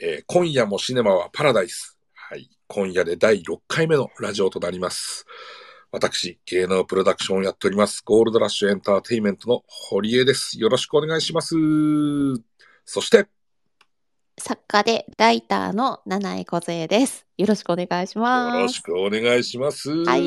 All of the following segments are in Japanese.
えー今夜もシネマはパラダイス。はい。今夜で第6回目のラジオとなります。私、芸能プロダクションをやっております、ゴールドラッシュエンターテイメントの堀江です。よろしくお願いします。そして、作家でライターの七重梢です。よろしくお願いしよます。ろしくお願いします。はい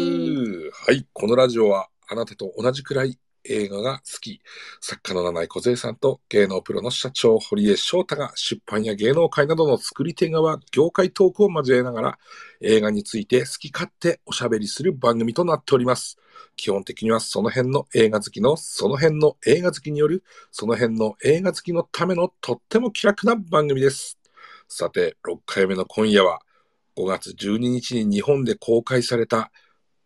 はい。このラジオは、あなたと同じくらい映画が好き、作家の七井梢さんと芸能プロの社長、堀江翔太が出版や芸能界などの作り手側、業界トークを交えながら、映画について好き勝手おしゃべりする番組となっております。基本的にはその辺の映画好きの、その辺の映画好きによる、その辺の映画好きのためのとっても気楽な番組です。さて、6回目の今夜は、5月12日に日本で公開された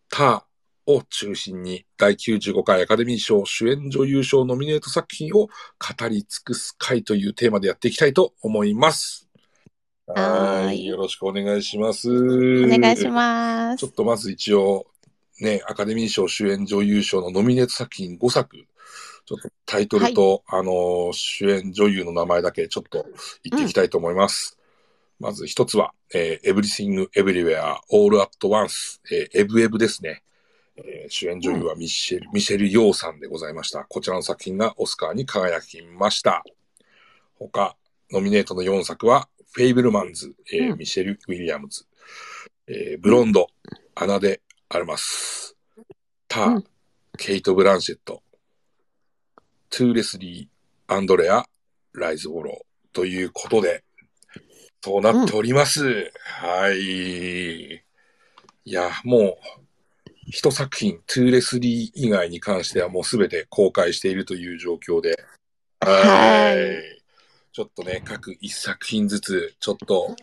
ターを中心に第95回アカデミー賞主演女優賞ノミネート作品を語り尽くす回というテーマでやっていきたいと思います。はーいよろしくお願いします。お願いしますちょっ。とまず一応、ね、アカデミー賞主演女優賞のノミネート作品5作、ちょっとタイトルと、あの、主演女優の名前だけちょっと言っていきたいと思います。まず一つは、えー、Everything Everywhere All at Once、えーエブエブですね。えー主演女優はミシェル、ミシェル・ヨーさんでございました。こちらの作品がオスカーに輝きました。他、ノミネートの4作は、フェイブルマンズ、えーうんミシェル・ウィリアムズ、えーブロンド、アナ・デ・アルマス、ター、うんケイト・ブランシェット、トゥーレスリー、アンドレア、ライズ・ボローということで、そうなっております。はい。いや、もう、一作品、トゥーレスリー以外に関してはもうすべて公開しているという状況で、はい。ちょっとね、各一作品ずつ、ちょっと、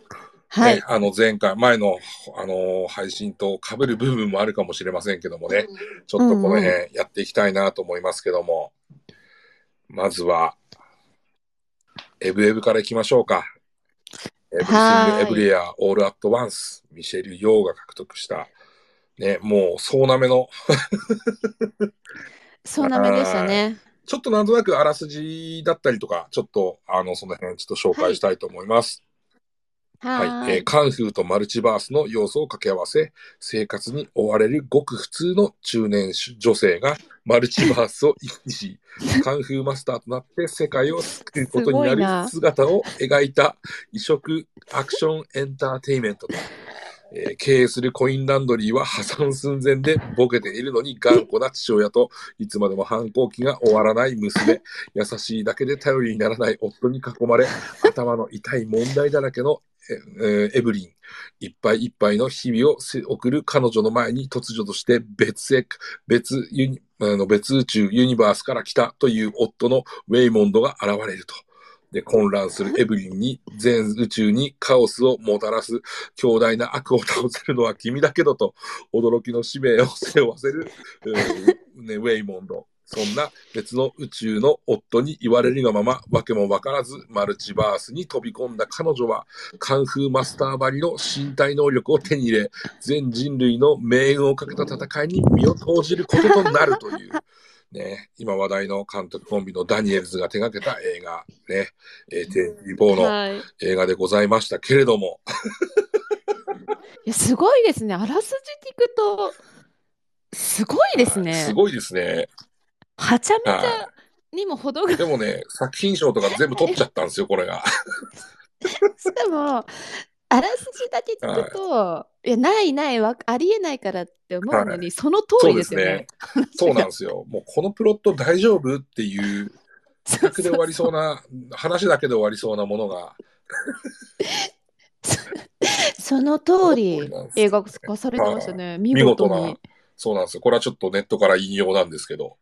はい。ね、。あの前回、前の、あの配信と被る部分もあるかもしれませんけどもね、ちょっとこの辺やっていきたいなと思いますけども、まずは、エブエブからいきましょうか。は Everything ーい。Everywhere All at Once、ミシェル・ヨーが獲得した、ね、もう総なめの、そうなめ でしたね。ちょっとなんとなくあらすじだったりとか、ちょっとあの、その辺ちょっと紹介したいと思います。はい、はーい。えーカンフーとマルチバースの要素を掛け合わせ、生活に追われるごく普通の中年女性がマルチバースを行き来し、カンフーマスターとなって世界を救うことになる姿を描いた異色アクションエンターテイメントだ。えー経営するコインランドリーは破産寸前でボケているのに頑固な父親といつまでも反抗期が終わらない娘、優しいだけで頼りにならない夫に囲まれ、頭の痛い問題だらけのええーエブリン、いっぱいいっぱいの日々をせ送る彼女の前に突如として別世別ユニあの別宇宙ユニバースから来たという夫のウェイモンドが現れると。で、混乱するエブリンに全宇宙にカオスをもたらす強大な悪を倒せるのは君だけどと驚きの使命を背負わせる、うんね、ウェイモンド。そんな別の宇宙の夫に言われるがまま、わけもわからずマルチバースに飛び込んだ彼女は、カンフーマスターばりの身体能力を手に入れ、全人類の命運をかけた戦いに身を投じることとなるという、ね、今話題の監督コンビのダニエルズが手掛けた映画、ね、えー、テレビボーの映画でございましたけれども、や、すごいですね。あらすじ聞くと、すごいですね。すごいですね。はちゃめちはゃにも程が、でもね、作品賞とか全部取っちゃったんですよ、これが。しかも、あらすじだけ聞くと、い、や、ないないわ、ありえないからって思うのに、その通りですよね。そうなんですよ。もうこのプロット大丈夫っていう、で終わりそうな、話だけで終わりそうなものが、その通り映画化されてましたね。見見事なそうなんですよ。これはちょっとネットから引用なんですけど、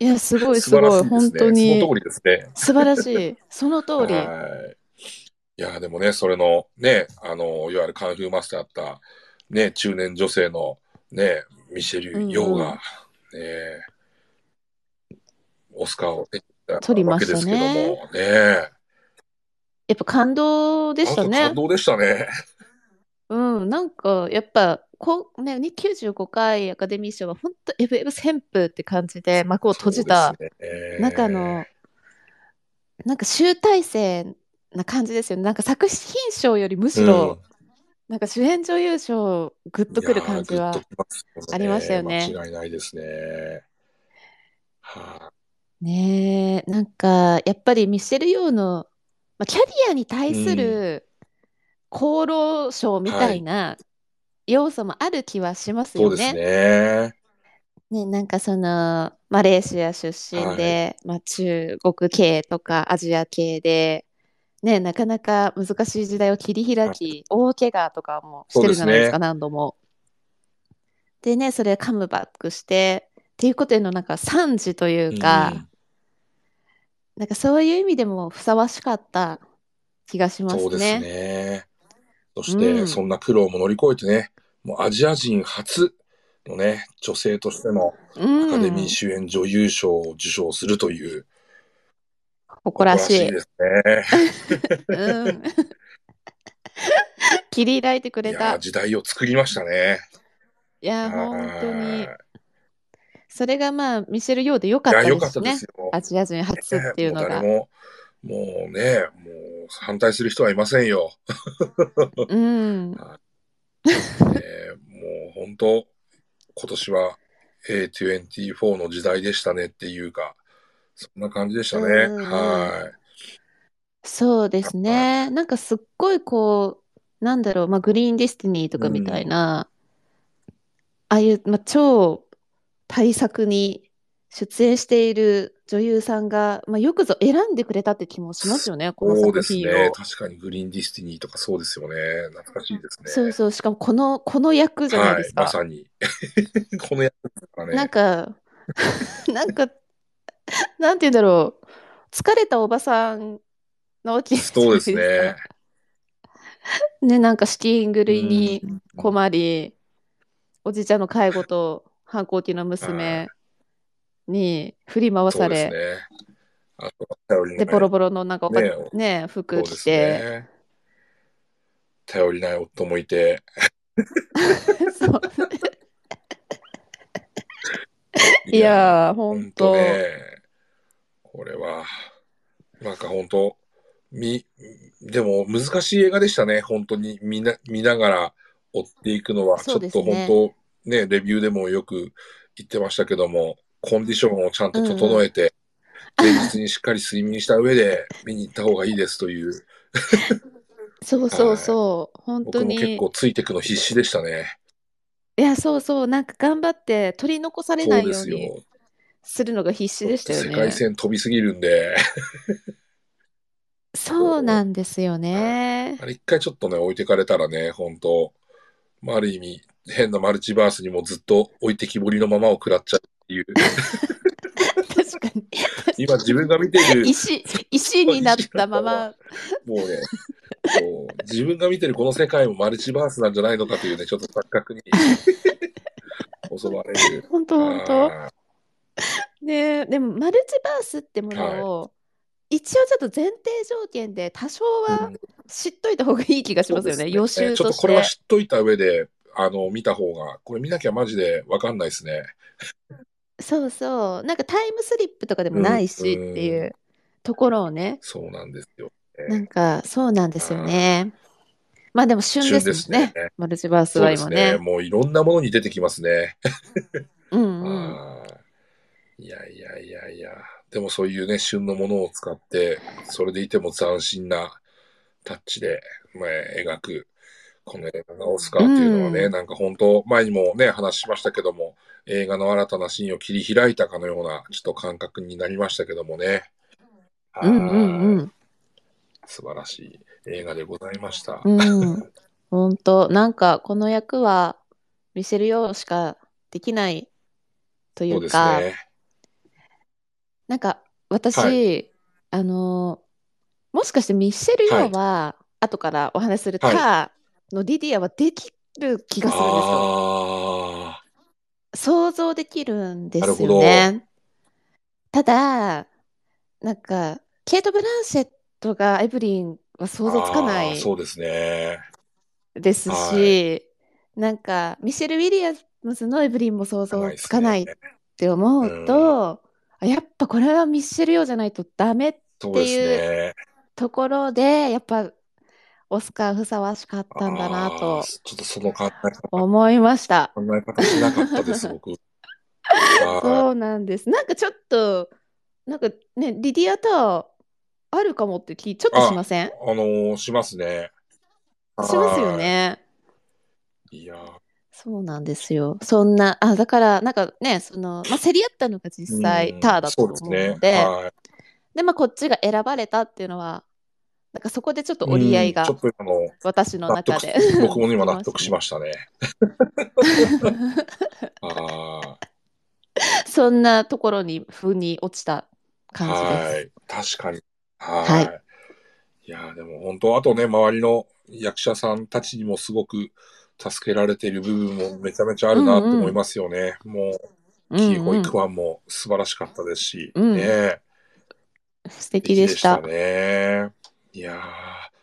いや、すごいすごい。本当にその通りですね。素晴らしい。その通り。はい。いや、でもね、それの、ね、あの、いわゆるカンフーマスターだった、ね、中年女性の、ね、ミシェル・ヨーが、ね、オスカーを手に入れ取りましたわけどねも、ね、やっぱ感動でしたね感。動でしたね。うん、なんか、やっぱ、こう、ね、に95回アカデミー賞は、本当エブエブ旋風って感じで幕を閉じた中の、なんか集大成な感じですよね。なんか作品賞よりむしうん。ろ、なんか主演女優賞グッとくる感じはありましたよね間違いないですね。はねえ、なんかやっぱりミシェル・ヨーの、まあ、キャリアに対する功労賞みたいな要素もある気はしますよね。ね。ね、なんかそのマレーシア出身で、まあ、中国系とかアジア系で、ね、なかなか難しい時代を切り開き、大怪我とかもしてるじゃないですか、すね何度も。でね、それカムバックして、っていうことへのなんか賛辞というか、うんなんかそういう意味でもふさわしかった気がしますそうですね。ね。そして、うんそんな苦労も乗り越えてね、もうアジア人初のね、女性としてのうんアカデミー主演女優賞を受賞するという、誇らしい。ですね。うん。切り開いてくれた。時代を作りましたね。いや、本当には。それがまあ、ミシェル・ヨーでよかった良かったですね。ですよ。アジア人初っていうのが。ねもも、もうね、もう反対する人はいませんよ。うん。えーもう本当、今年は A24 の時代でしたねっていうか、そんな感じでしたね。うんうんうんはそうですね。なんかすっごいこう、なんだろう、まあ、グリーンディスティニーとかみたいな、ああいう、まあ、超大作に出演している女優さんが、まあ、よくぞ選んでくれたって気もしますよね、い。このそうです作品を。ね。確かにグリーンディスティニーとかそうですよね。懐かしいですね。そうそう、しかもこの、この役じゃないはい、ですか。まさに。この役ですからね。なんか、なんか、なんて言うんだろう。疲れたおばさんなわけそうですねか。。ね、なんか資金繰りにうん困り、おじいちゃんの介護と反抗期のは娘に振り回され、で、ボロボロのなんかねね、そ服着て、ね。頼りない夫もいて、そう。いやー、ほんほんとと。ね、これは、なんか本当み、でも難しい映画でしたね、本当に見な見ながら追っていくのは、ちょっと本当、ね、レビューでもよく言ってましたけども、コンディションをちゃんと整えて、前日にしっかり睡眠した上で見に行った方がいいですという、そうそうそう。本当僕も結に。構ついてくの必死でしたね。いや、そうそう。なんか頑張って取り残されないように。でするのが必死でしたよ世界ね。線飛びすぎるんで、そうなんですよね。あれ一回ちょっとね、置いてかれたらね、本当まあ、ある意味、変なマルチバースにもずっと置いてきぼりのままを食らっちゃうっていう。確かに。今自分が見ている、石、石になったまま。もうね、そう自分が見てるこの世界もマルチバースなんじゃないのかというね、ちょっと錯覚に 襲われる。本当本当。あ ねえでもマルチバースってものを、一応ちょっと前提条件で多少ーは知っといた方がいい気がしますよね。予そうですちょっ習とこれはて。知っといた上で、あの、見た方が、これ見なきゃマジでわかんないですね。そうそう。なんかタイムスリップとかでもないしうんっていうところをね。そうなんですよ。なんかそうなんですよね。まあでも旬ですねね。マルチバースは今ねね。。もういろんなものに出てきますね。うんうん。いやいやいやいや。でもそういうね、旬のものを使って、それでいても斬新なタッチで、まあ、描く、この映画がオスカーっていうのはね、うんなんか本当、前にもね、話しましたけども、映画の新たなシーンを切り開いたかのような、ちょっと感覚になりましたけどもね。うんうんうはいん。素晴らしい映画でございました。うん。本当なんかこの役はミシェル・ヨーしかできないというか、ね。なんか私、はあのもしかしてミシェル・ヨーは、後からお話しするタはーのディディアはできる気がするんですよ。あ想像できるんですよね。ただ、なんか、ケイト・ブランシェットがエブリンはー想像つかないそうですね。ですし、なんか、ミシェル・ウィリアムズのエブリンも想像つかないって思うと、あやっぱこれはミシェル・ヨーじゃないとダメってね。ところで、やっぱ、オスカーふさわしかったんだなあとーちょっとその考え方、思いました。考え方しなかったです、僕。はそうなんです。なんかちょっと、なんかね、リディアターあるかもって気、ちょっとしません？い。あのーしますね。しますよね。はい。いやーそうなんですよ。そんな、あ、だから、なんかね、その、まあ、競り合ったのが実際うんターだと思うそうですねので、はいで、まあ、こっちが選ばれたっていうのは、なんかそこでちょっと折り合いがうんちょっと今の私の中で。僕も今納得しましたね。あそんなところに、風に落ちたあ、感じです。はい。確かに。はい。、はいやー、でも本当、あとね、周りの役者さんたちにもすごく助けられている部分もめちゃめちゃあるなと思いますよね。もう、キーホイクワンも素晴らしかったですし、うんね素敵でした。ね。いやー、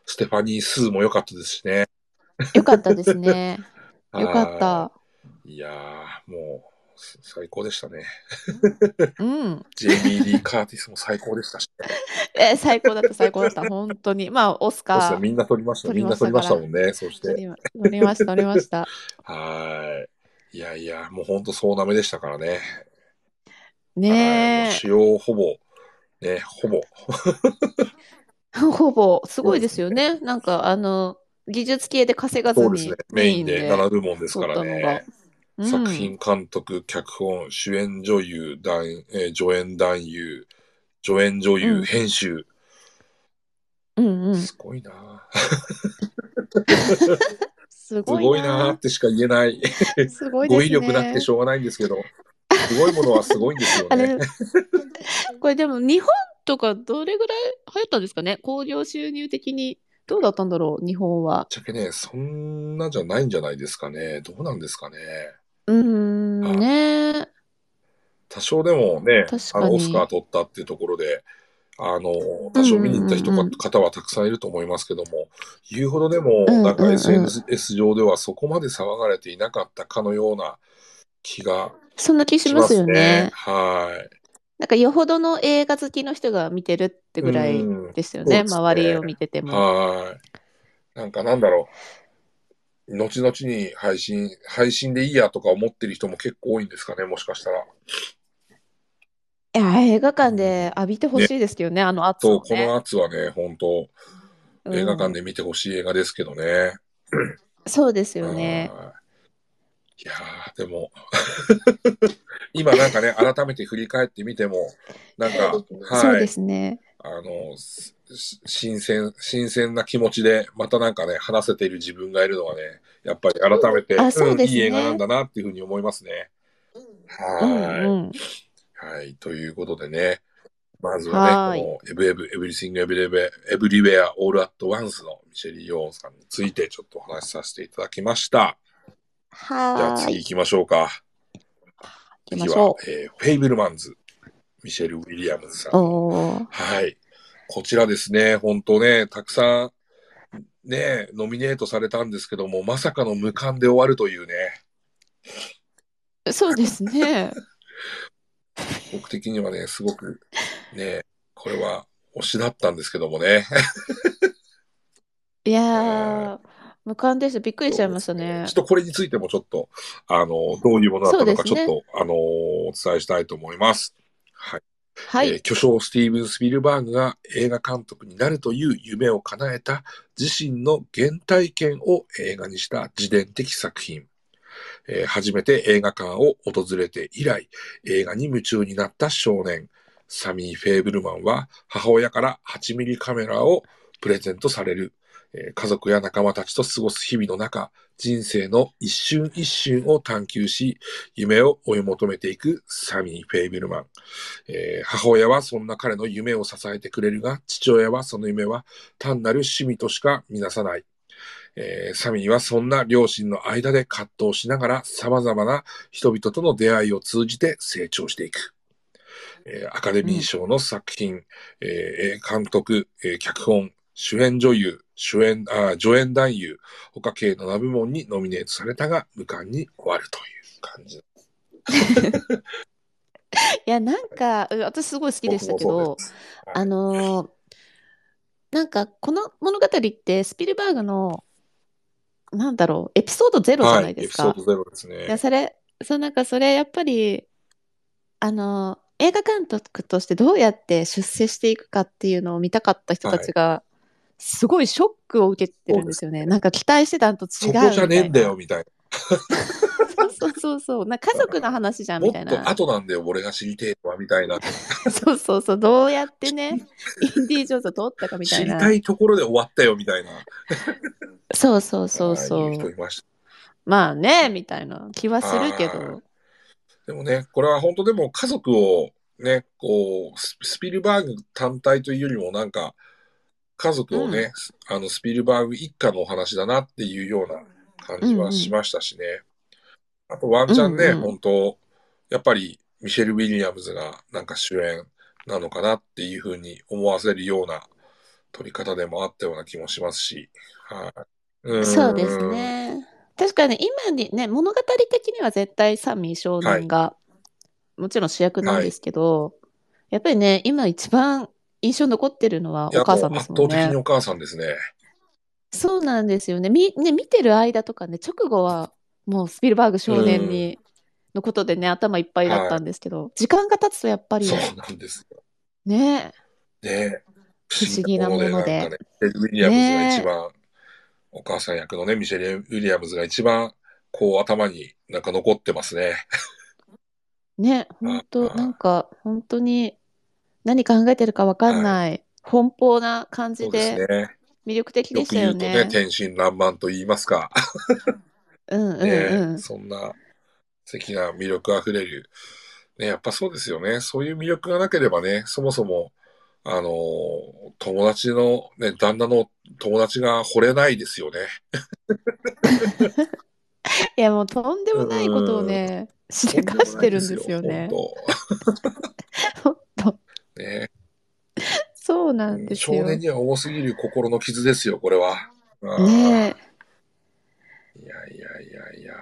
ステファニー・スーも良かったですしね。よかったですね。よかっはた。い。いやー、もう、最高でしたね。うん。ジェイミー・リー・カーティスも最高でしたし、ね。え、最高だった、最高だった。本当に。まあ、オスカー。ねみんな撮りました。撮みんな撮りりましたもんね。そして。撮りました、撮りました。はい。いやいや、もう本当総なめでしたからね。ねう主要ほぼ、ね、ほぼ。え。ほぼ、すごいですよね。なんか、あの、技術系で稼がずにそうですね。メインで7部門ですからね。うん作品監督、脚本、主演女優、男えー助演男優、助演女優、うん編集。うんうん。すごいなすすごいごいななってしか言えない。すごいですね。語彙力なくてしょうがないんですけど、すごいものはすごいんですよね。、これでも日本とかどれぐらい流行ったんですかね？興行収入的にどうだったんだろう？日本は。ぶっちゃけね、そんなじゃないんじゃないですかね。どうなんですかね。うーん、ね多少でもね、確かにあの、オスカー取ったっていうところで、あの、多少見に行った人か、うんうんうん方はたくさんいると思いますけども、言うほどでも、うんうんうんなんか SNS 上ではそこまで騒がれていなかったかのような気がそんな気ししまますよね。。はい。なんかよほどの映画好きの人が見てるってぐらいうんですよね。そうですね周りを見てても。はい。なんかなんだろう。後々に配信、配信でいいやとか思ってる人も結構多いんですかね、もしかしたら。いや、映画館で浴びてほしいですけどね、あの圧そう。この圧はね、本当うん映画館で見てほしい映画ですけどね。そうですよね。はいいやー、でも、今なんかね、改めて振り返ってみても、なんか、はいそうで、すね。あの、し新鮮、新鮮な気持ちで、またなんかね、話せている自分がいるのはね、やっぱり改めて、うですねんいい映画なんだなっていうふうに思いますね。うんはい、うん。はい。ということでね、まずははいね、このエブエブ、 Everything、エブリベ、 Everywhere、All at Onceのミシェル・ヨーさんについてちょっとお話しさせていただきました。じゃあ。次行きましょうか。次はえーフェイブルマンズ、ミシェル・ウィリアムズさん。はい。こちらですね、本当ね、たくさん、ね、ノミネートされたんですけども、まさかの無冠で終わるというね、そうですね。僕的にはね、すごく、ね、これは推しだったんですけどもね。いやー、無冠です。びっくりしちゃいましたねちょっ。とこれについてもちょっと、あの、どういうものだったのか、ちょっと、あの、お伝えしたいと思います。はい。はい。えー巨匠スティーブン・スピルバーグが映画監督になるという夢を叶えた自身の原体験を映画にした自伝的作品。えー初めて映画館を訪れて以来、映画に夢中になった少年、サミー・フェーブルマンは母親から8ミリカメラをプレゼントされる。え家族や仲間たちと過ごす日々の中、人生の一瞬一瞬を探求し、夢を追い求めていくサミー・フェイブルマン。えー母親はそんな彼の夢を支えてくれるが、父親はその夢は単なる趣味としか見なさない。えーサミーはそんな両親の間で葛藤しながら様々な人々との出会いを通じて成長していく。えーアカデミー賞の作品、えー監督、えー脚本、主演女優、主演、あ助演男優、他計7部門にノミネートされたが、無冠に終わるという感じ。いや、なんか、う私すごい好きでしたけどあのーなんかこの物語ってスピルバーグのなんだろうエピソードゼロじゃはないいですか。エピソードゼロですいやね。それそうなんかそれやっぱりあの映画監督としてどうやって出世していくかっていうのを見たかった人たちがすごいショックを受けてるんですよね。なんか期待してたのと違うそ。こじゃねえんだよ、みたいそうそうそうそう。な家族の話じゃんな。もみたいな。っと後なんだよ、俺が知りてえのは、みたいな。そうそうそう。どうやってね、インディ・ージョーンズを通ったかみたいな。知りたいところで終わったよ、みたいな。そうそうそうそいう人う。いま。まあね、みたいな気はするけあど。でもね、これは本当でも家族をね、こう、ススピルバーグ単体というよりもなんか、家族をね、あの、スピルバーグ一家のお話だなっていうような感じはしましたしね。あとワンチャンね、うんうん本当やっぱりミシェル・ウィリアムズがなんか主演なのかなっていうふうに思わせるような撮り方でもあったような気もしますし。はい。んそうです。ね。確かに今にね、物語的には絶対サミー少年が、もちろん主役なんですけど、やっぱりね、今一番印象に残ってるのはお母さんですもんね圧倒的に。お母さんですね。そうなんですよね。み、ね、見てる間とかね、直後はもうスピルバーグ少年に、のことでね、頭いっぱいだったんですけど、時間が経つとやっぱりそうなんですよ。ね、ね不思議なものでね、ウィリアムズが一番、お母さん役のね、ミシェル・ウィリアムズが一番、こう頭になんか残ってますね。ね、本当あなんか本当に何考えてるかわかんない、奔放な感じそうですでね。魅力的でよくしたよね。言うとね、天真爛漫と言いますか。うんうんね、うん。そんな素敵な魅力あふれる。ね、やっぱそうですよね。そういう魅力がなければね、そもそも、あの、友達の、ね、旦那の友達が惚れないですよね。いやもうとんでもないことをね、しでかしてるんですよね。本当 ね、そうなんですよ。少年には多すぎる心の傷ですよ、これは。ねえ。いやいやいやいや。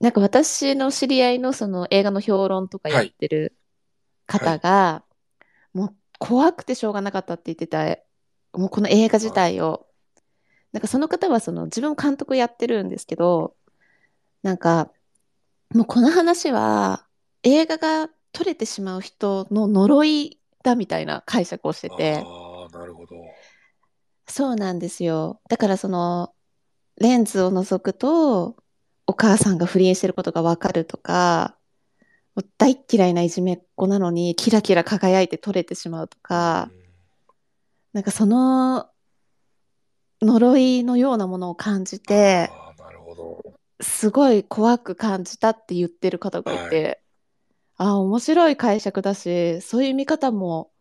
なんか私の知り合いのその映画の評論とかやってる方が、もう怖くてしょうがなかったって言ってた、もうこの映画自体を。なんかその方はその自分も監督やってるんですけど、なんかもうこの話は映画が撮れてしまう人の呪いだみたいな解釈をしてて。ああ、なるほど。そうなんですよ。だからそのレンズを覗くとお母さんが不倫してることがわかるとか、大っ嫌いないじめっ子なのにキラキラ輝いて撮れてしまうとか、なんかその呪いのようなものを感じて、ああ、なるほど。すごい怖く感じたって言ってる方がいて、ああ、面白い解釈だし、そういう見方も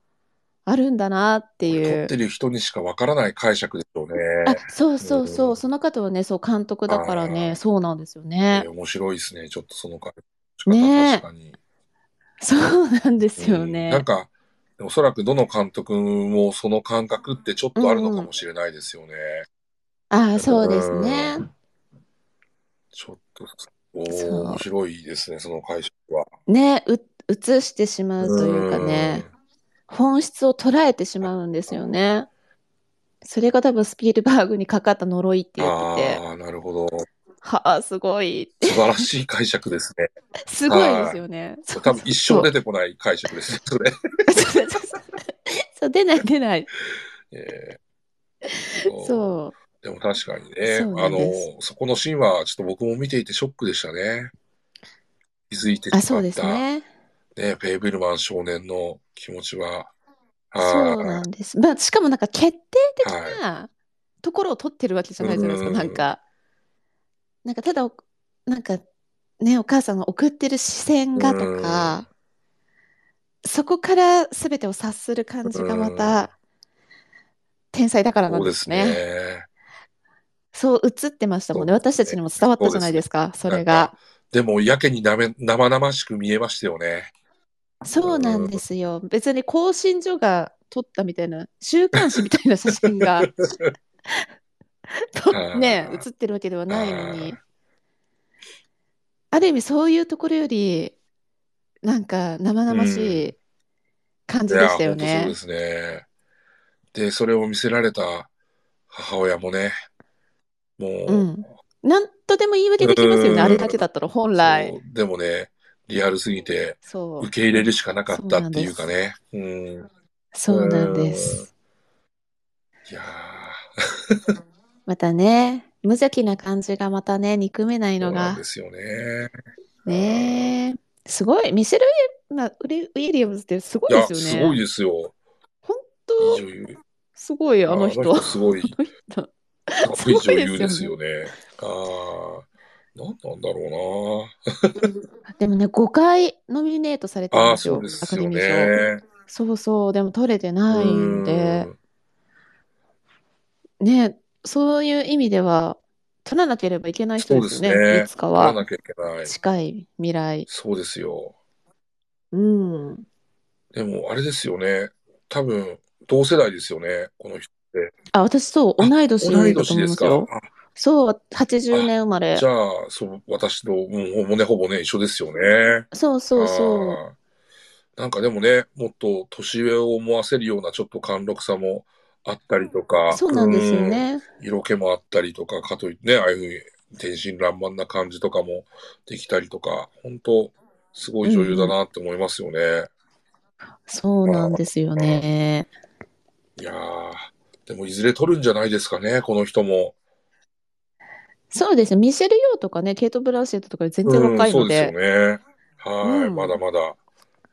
あるんだなっていう撮っ。てる人にしかわからない解釈でしょうね。あ、そうそうそうう、んその方はね、そう監督だからあね、ーそうなんですよえね。ー面白いですね。ちょっとその解ねえ確かに。そうなんですようんね。なんか、おそらくどの監督もその感覚ってちょっとあるのかもしれないですよね。ああ、そうですね。ちょっと、おそうー面白いですね、その解釈は。ね、う、映してしまうというかね、本質を捉えてしまうんですよね。それが多分スピルバーグにかかった呪いってうん。言ってて、ああ、なるほど。はあ、すごい。素晴らしい解釈ですね。すごいですよね。そう多分一生出てこない解釈ですね、それ。そう出ない出ない。えーそでも確かにね、そうなあのんです、そこのシーンはちょっと僕も見ていてショックでしたね。気づいてう。あ、しまった、そうですね、ね。ペイブルマン少年の気持ちは。そうはなんです。まあ、しかもなんか決定的はいなところを取ってるわけじゃないじゃないですか。うんなんか、なんかただお、なんかね、お母さんが送ってる視線がとか、そこから全てを察する感じがまた、天才だからなんでそうですすね。ね。そう映ってましたもんね。ね私たちにも伝わったじゃないですか、それが。でも、やけになめ生々しく見えましたよね。そうなんですよ。別に更新所が撮ったみたいな、週刊誌みたいな写真が ね、写ってるわけではないのにはい。ある意味そういうところより、なんか生々しい感じでしたよ本当そうねで。すね。で、それを見せられた母親もね、もう、うん。なんとでも言い訳できますようんね。あれだけだったら本来。でもね、リアルすぎて、受。け入れるしかなかったっていうかね。うん。そうなんです。いや またね、無邪気な感じがまたね、憎めないのがで。すよね。ねえ。すごい。ミシェル・ウィリアムズってすごいですよね。すごいですよ。本当？すごい、あの人。あの人すごい、あの人かっこいい女優ですよね。ああ、なんなんだろ でもね、5回ノミネートされてるんですよ。ね。そうそう、でも取れてないんでう、ね、そういう意味では、取らなければいけない人ですねね、いつかは。取らなきゃいけない。近い未来。そうですよ。うん。でも、あれですよね。多分、同世代ですよね、この人。あ、私そう、同い年同いだと年ですか？思いますよ。あそう、80年生まれじ。ゃあ、そう、私と、うん、ほぼね、ほぼね、一緒ですよね。そうそうそう。なんかでもね、もっと年上を思わせるようなちょっと貫禄さもあったりとか、そうなんですよね。うん色気もあったりとか、かといってね、ああいうふうに天真爛漫な感じとかもできたりとか、本当すごい女優だなって思いますよね。そうなんですよね。いやー、でもいずれ取るんじゃないですかね、この人も。そうですね。ミシェル・ヨーとかね、ケイト・ブランシェットとか全然若いのうん、そうですで。よね。はい、うんまだまだ、ね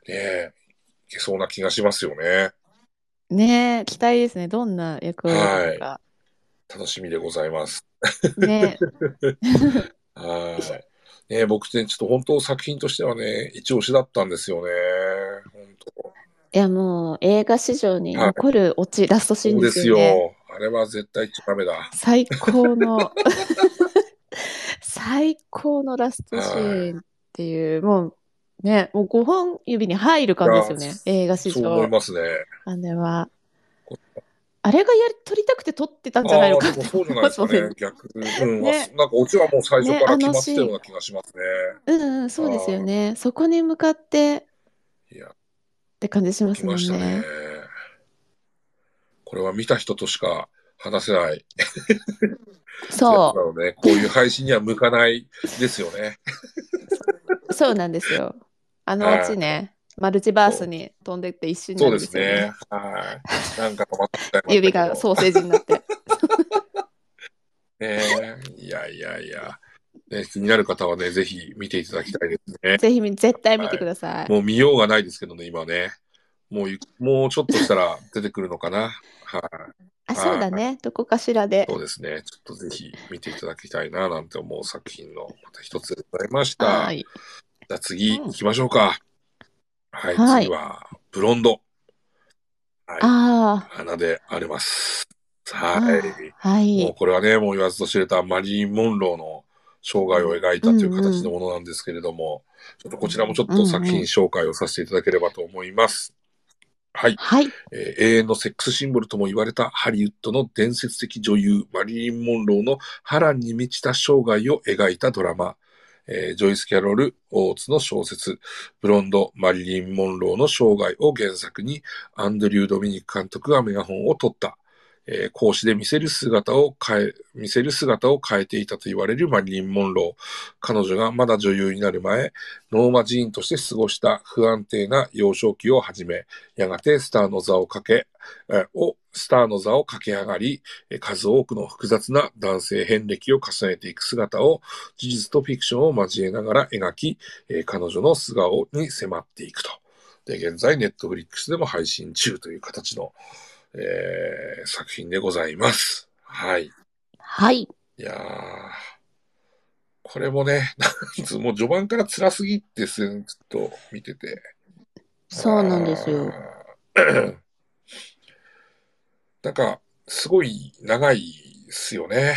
え、いけそうな気がしますよね。ねえ、期待ですね。どんな役割なのか。楽しみでございます。ね はい。ね僕ね、ちょっと本当作品としてはね、一押しだったんですよね。本当。いや、もう映画史上に残るオチ、ラストシーンでそうですすよね。よ。あれは絶対言っちゃダメだ。最高の 最高のラストシーンっていう、もうね、もう5本指に入る感じですよね、映画史そう思い上。ますね。あれは。あれがやり撮りたくて撮ってたんじゃないのかそうじゃないですかね。逆に。うん、ねなんかオチはもう最初から決まってたような気がしますね。うんうん、そうですよね。そこに向かってって感じしますもんねね。。これは見た人としか話せない そなので、こういう配信には向かないですよね。う、そうなんですよ。あのオチね、マルチバースに飛んでって一瞬そうですねね。。はい。なんか止まった指がソーセージになって。ねいやいやいや。ね、気になる方はね、ぜひ見ていただきたいですね。ぜひみ絶対見てください。もう見ようがないですけどね、今ね。もうゆ、もうちょっとしたら出てくるのかな。はい。あ、そうだね。どこかしらで。そうですね。ちょっとぜひ見ていただきたいな、なんて思う作品のまた一つでございました。じはい。ゃあ次うん行きましょうか。はい、はい次は、ブロンド。はい。あ花であります。あ、はい。はもうい。これはね、もう言わずと知れたマリリン・モンローの生涯を描いたという形のものなんですけれども、ちょっとこちらもちょっと作品紹介をさせていただければと思います。はい、はい。えー永遠のセックスシンボルとも言われたハリウッドの伝説的女優マリリン・モンローの波乱に満ちた生涯を描いたドラマ、えージョイス・キャロル・オーツの小説、ブロンド・マリリン・モンローの生涯を原作に、アンドリュー・ドミニク監督がメガホンを取った、えー講師で見せる姿を変え、見せる姿を変えていたと言われるマリリン・モンロー。彼女がまだ女優になる前、ノーマジーンとして過ごした不安定な幼少期をはじめ、やがてスターの座をかけ、えを、スターの座を駆け上がり、数多くの複雑な男性遍歴を重ねていく姿を、事実とフィクションを交えながら描き、え彼女の素顔に迫っていくと。で、現在、ネットフリックスでも配信中という形の、えー作品でございます。はい。はい。いやー、これもね、なんつうもう序盤から辛すぎってす、ちょっと見てて。そうなんですよ。なんか、すごい長いっすよね。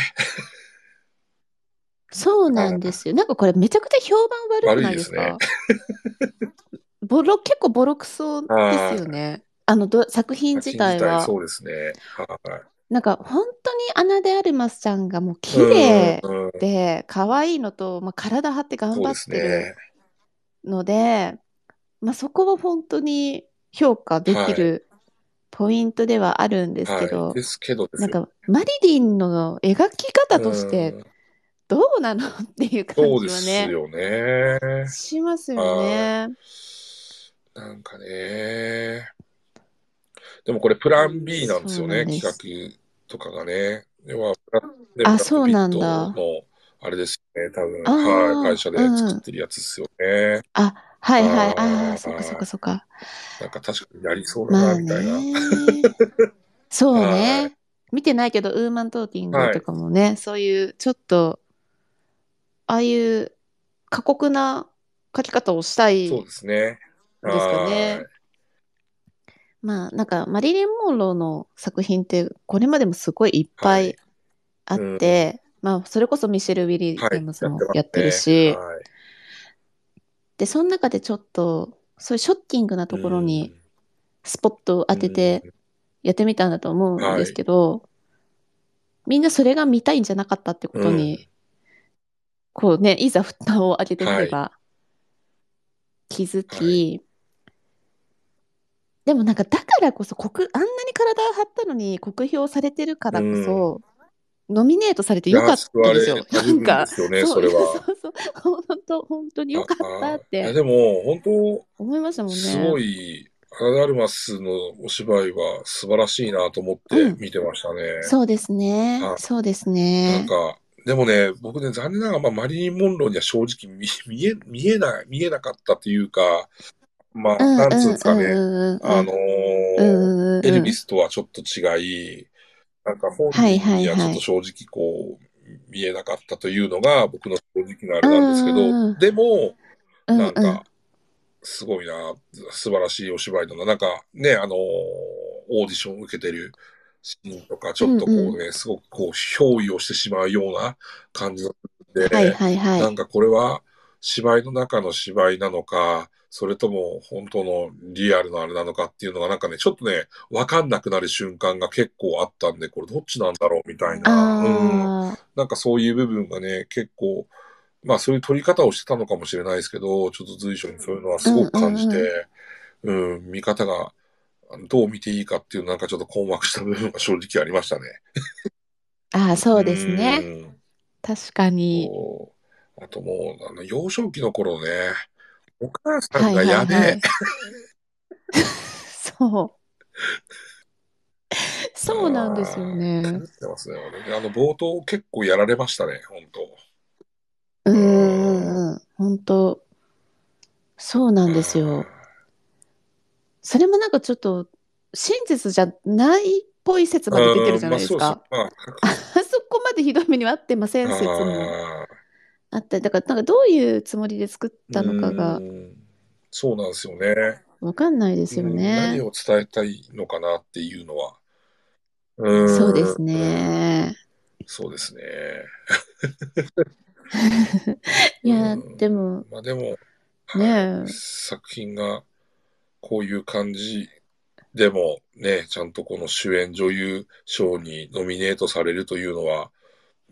そうなんですよ。なんかこれめちゃくちゃ評判悪くないですか？ボロ、結構ボロクソですよね。あのど作品自体は。そうですね。はい。なんか本当にアナ・でアルマスちゃんがもう綺麗で可愛いのと、まあ、体張って頑張ってるね。ので、まあ、そこは本当に評価できるポイントではあるんですけど、はい。ですけどなんよ。かマリリンの描き方としてうんどうなのっていう感そうでじはね、すよね。しますよね。なんかね。でもこれプラン B なんですよね、企画とかがね。では、ブラねあそうなんだあれですよね、多分、はい、会社で作ってるやつですよね。あ、はいはい。あーああ、そっかそっかそっか。なんか確かにやりそうだな、まあみたいな。ね。そうはね。見てないけど、ウーマントーティングとかもね、そういうちょっと、ああいう過酷な書き方をしたいそうですね。ですかねはいまあ、なんか、マリリン・モンローの作品って、これまでもすごいいっぱいあって、まあ、それこそミシェル・ウィリはいアムスもやってるし、はい。で、その中でちょっと、そういうショッキングなところにスポットを当ててやってみたんだと思うんですけど、みんなそれが見たいんじゃなかったってことに、うん。こうね、いざ蓋を開けてみれば気づき、でもなんかだからこそ国、あんなに体を張ったのに酷評されてるからこそ、ノミネートされてよかったですよ。なんか、ねそれはそうそうそう本当、本当によかったってでも、本当、思いましたもんね。すごい、アナダルマスのお芝居は素晴らしいなと思って見てましたね。そうですねは。いそうですなんね。か、でもね、僕ね、残念ながら、まあ、マリリン・モンローには正直見見え、見えない、見えなかったというか、まあ、うんなんつうんですかね、あのエルビスとはちょっと違い、なんか本人にはちょっと正直こう、見えなかったというのが僕の正直なあれなんですけうんど、でも、なんか、すごいな、素晴らしいお芝居だな。なんかね、あのーオーディション受けてるシーンとか、ちょっとこうね、すごくこう、憑依をしてしまうような感じで、はいはいはい。なんかこれは芝居の中の芝居なのか、それとも本当のリアルなあれなのかっていうのがなんかね、ちょっとね、わかんなくなる瞬間が結構あったんで、これどっちなんだろうみたいな。うんなんかそういう部分がね、結構、まあそういう取り方をしてたのかもしれないですけど、ちょっと随所にそういうのはすごく感じて、うん、見方がどう見ていいかっていうなんかちょっと困惑した部分が正直ありましたね。ああ、そうですね。うん確かに。あともう、あの、幼少期の頃ね、お母さはいはいんがやべえ。はい。そう。そうなんですよ狂ね。ね。俺あの、冒頭結構やられましたね、本当うん。本当そうなんですよ。それもなんかちょっと真実じゃないっぽい説まで出てるじゃないですか。うんまあ、そこまでひどい目にはあってません説もああったり、だからなんかどういうつもりで作ったのかーがうんそうなんですよね。わかんないですようんね何。を伝えたいのかなっていうのは。うんそうです。ね。そうですね。いやうん、でも、まあでも、ねえ作品がこういう感じでもね、ちゃんとこの主演女優賞にノミネートされるというのは、やっ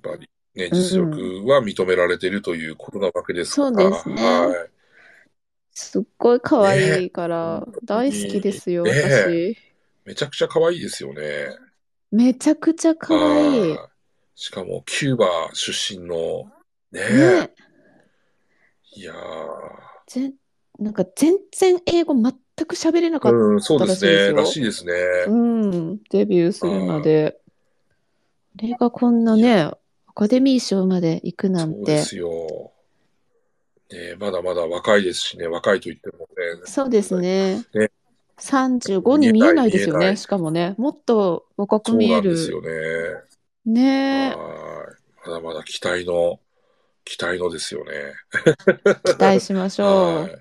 ぱりね、実力は認められているということなわけですから。そうですねはい。すっごい可愛いからね大好きですよ、ね私。めちゃくちゃ可愛いですよね。めちゃくちゃ可愛い。はいしかも、キューバ出身の、ねねいやぜなんか全然英語全く喋れなかー、っうん、そうですね。らしいですね。た。うん、デビューするまで。あれがこんなね、アカデミー賞まで行くなんて。そうですよ。ねまだまだ若いですしね、若いと言ってもね。そうですね。ね35に見えないですよね、しかもね。もっと若くそう見える。なんですよね。ねまだまだ期待の、期待のですよね。期待しましょはい。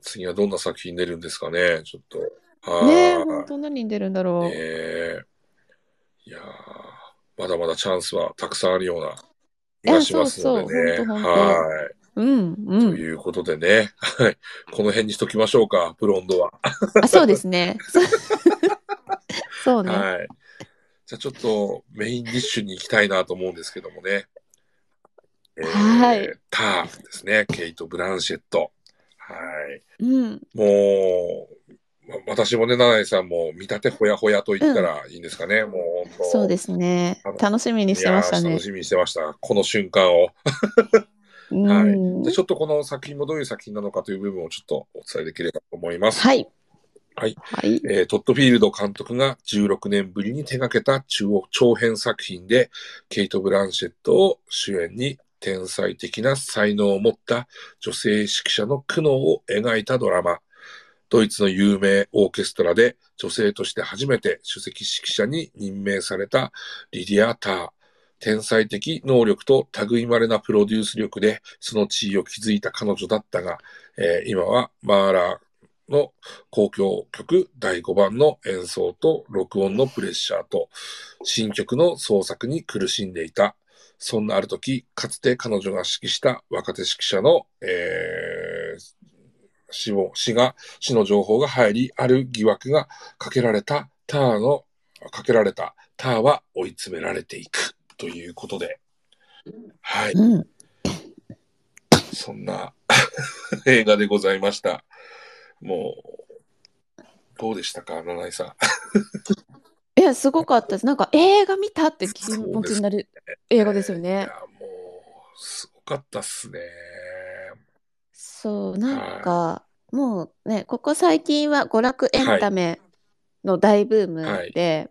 次はどんな作品出るんですかね、ちょっと。ねえ、本当何に出るんだろう。ねえいやーまだまだチャンスはたくさんあるような気がしますのでね。はい。うん、うとん。いうことでね、はい。この辺にしときましょうか、ブロンドは。あ、そうですね。そうね。はい。じゃあちょっとメインディッシュに行きたいなと思うんですけどもね。えーはいターですね。ケイト・ブランシェット。はい。うん。もう、ま私もね、七井さんも見立てほやほやと言ったらいいんですかね。もう本当。そうですね。楽しみにしてましたね楽。しみにしてました。この瞬間を。うはい。ちょっとこの作品もどういう作品なのかという部分をちょっとお伝えできればと思います。はい。はい。はい。えートッドフィールド監督が16年ぶりに手掛けた中央長編作品で、ケイト・ブランシェットを主演に天才的な才能を持った女性指揮者の苦悩を描いたドラマ。ドイツの有名オーケストラで女性として初めて首席指揮者に任命されたリディア・ター。天才的能力と類まれなプロデュース力でその地位を築いた彼女だったが、えー今はマーラーの交響曲第5番の演奏と録音のプレッシャーと新曲の創作に苦しんでいた。そんなある時、かつて彼女が指揮した若手指揮者の、えー死亡、死が、死の情報が入り、ある疑惑がかけられたターの、かけられたターは追い詰められていくということで、はい、うん。そんな 映画でございました。もう、どうでしたか、七井さん。いや、すごかったです。なんか映画見たって気持ちになる映画ですよいね。や、もう、すごかったっすね。そう、なんか、もうね、ここ最近は娯楽エンタメの大ブームで、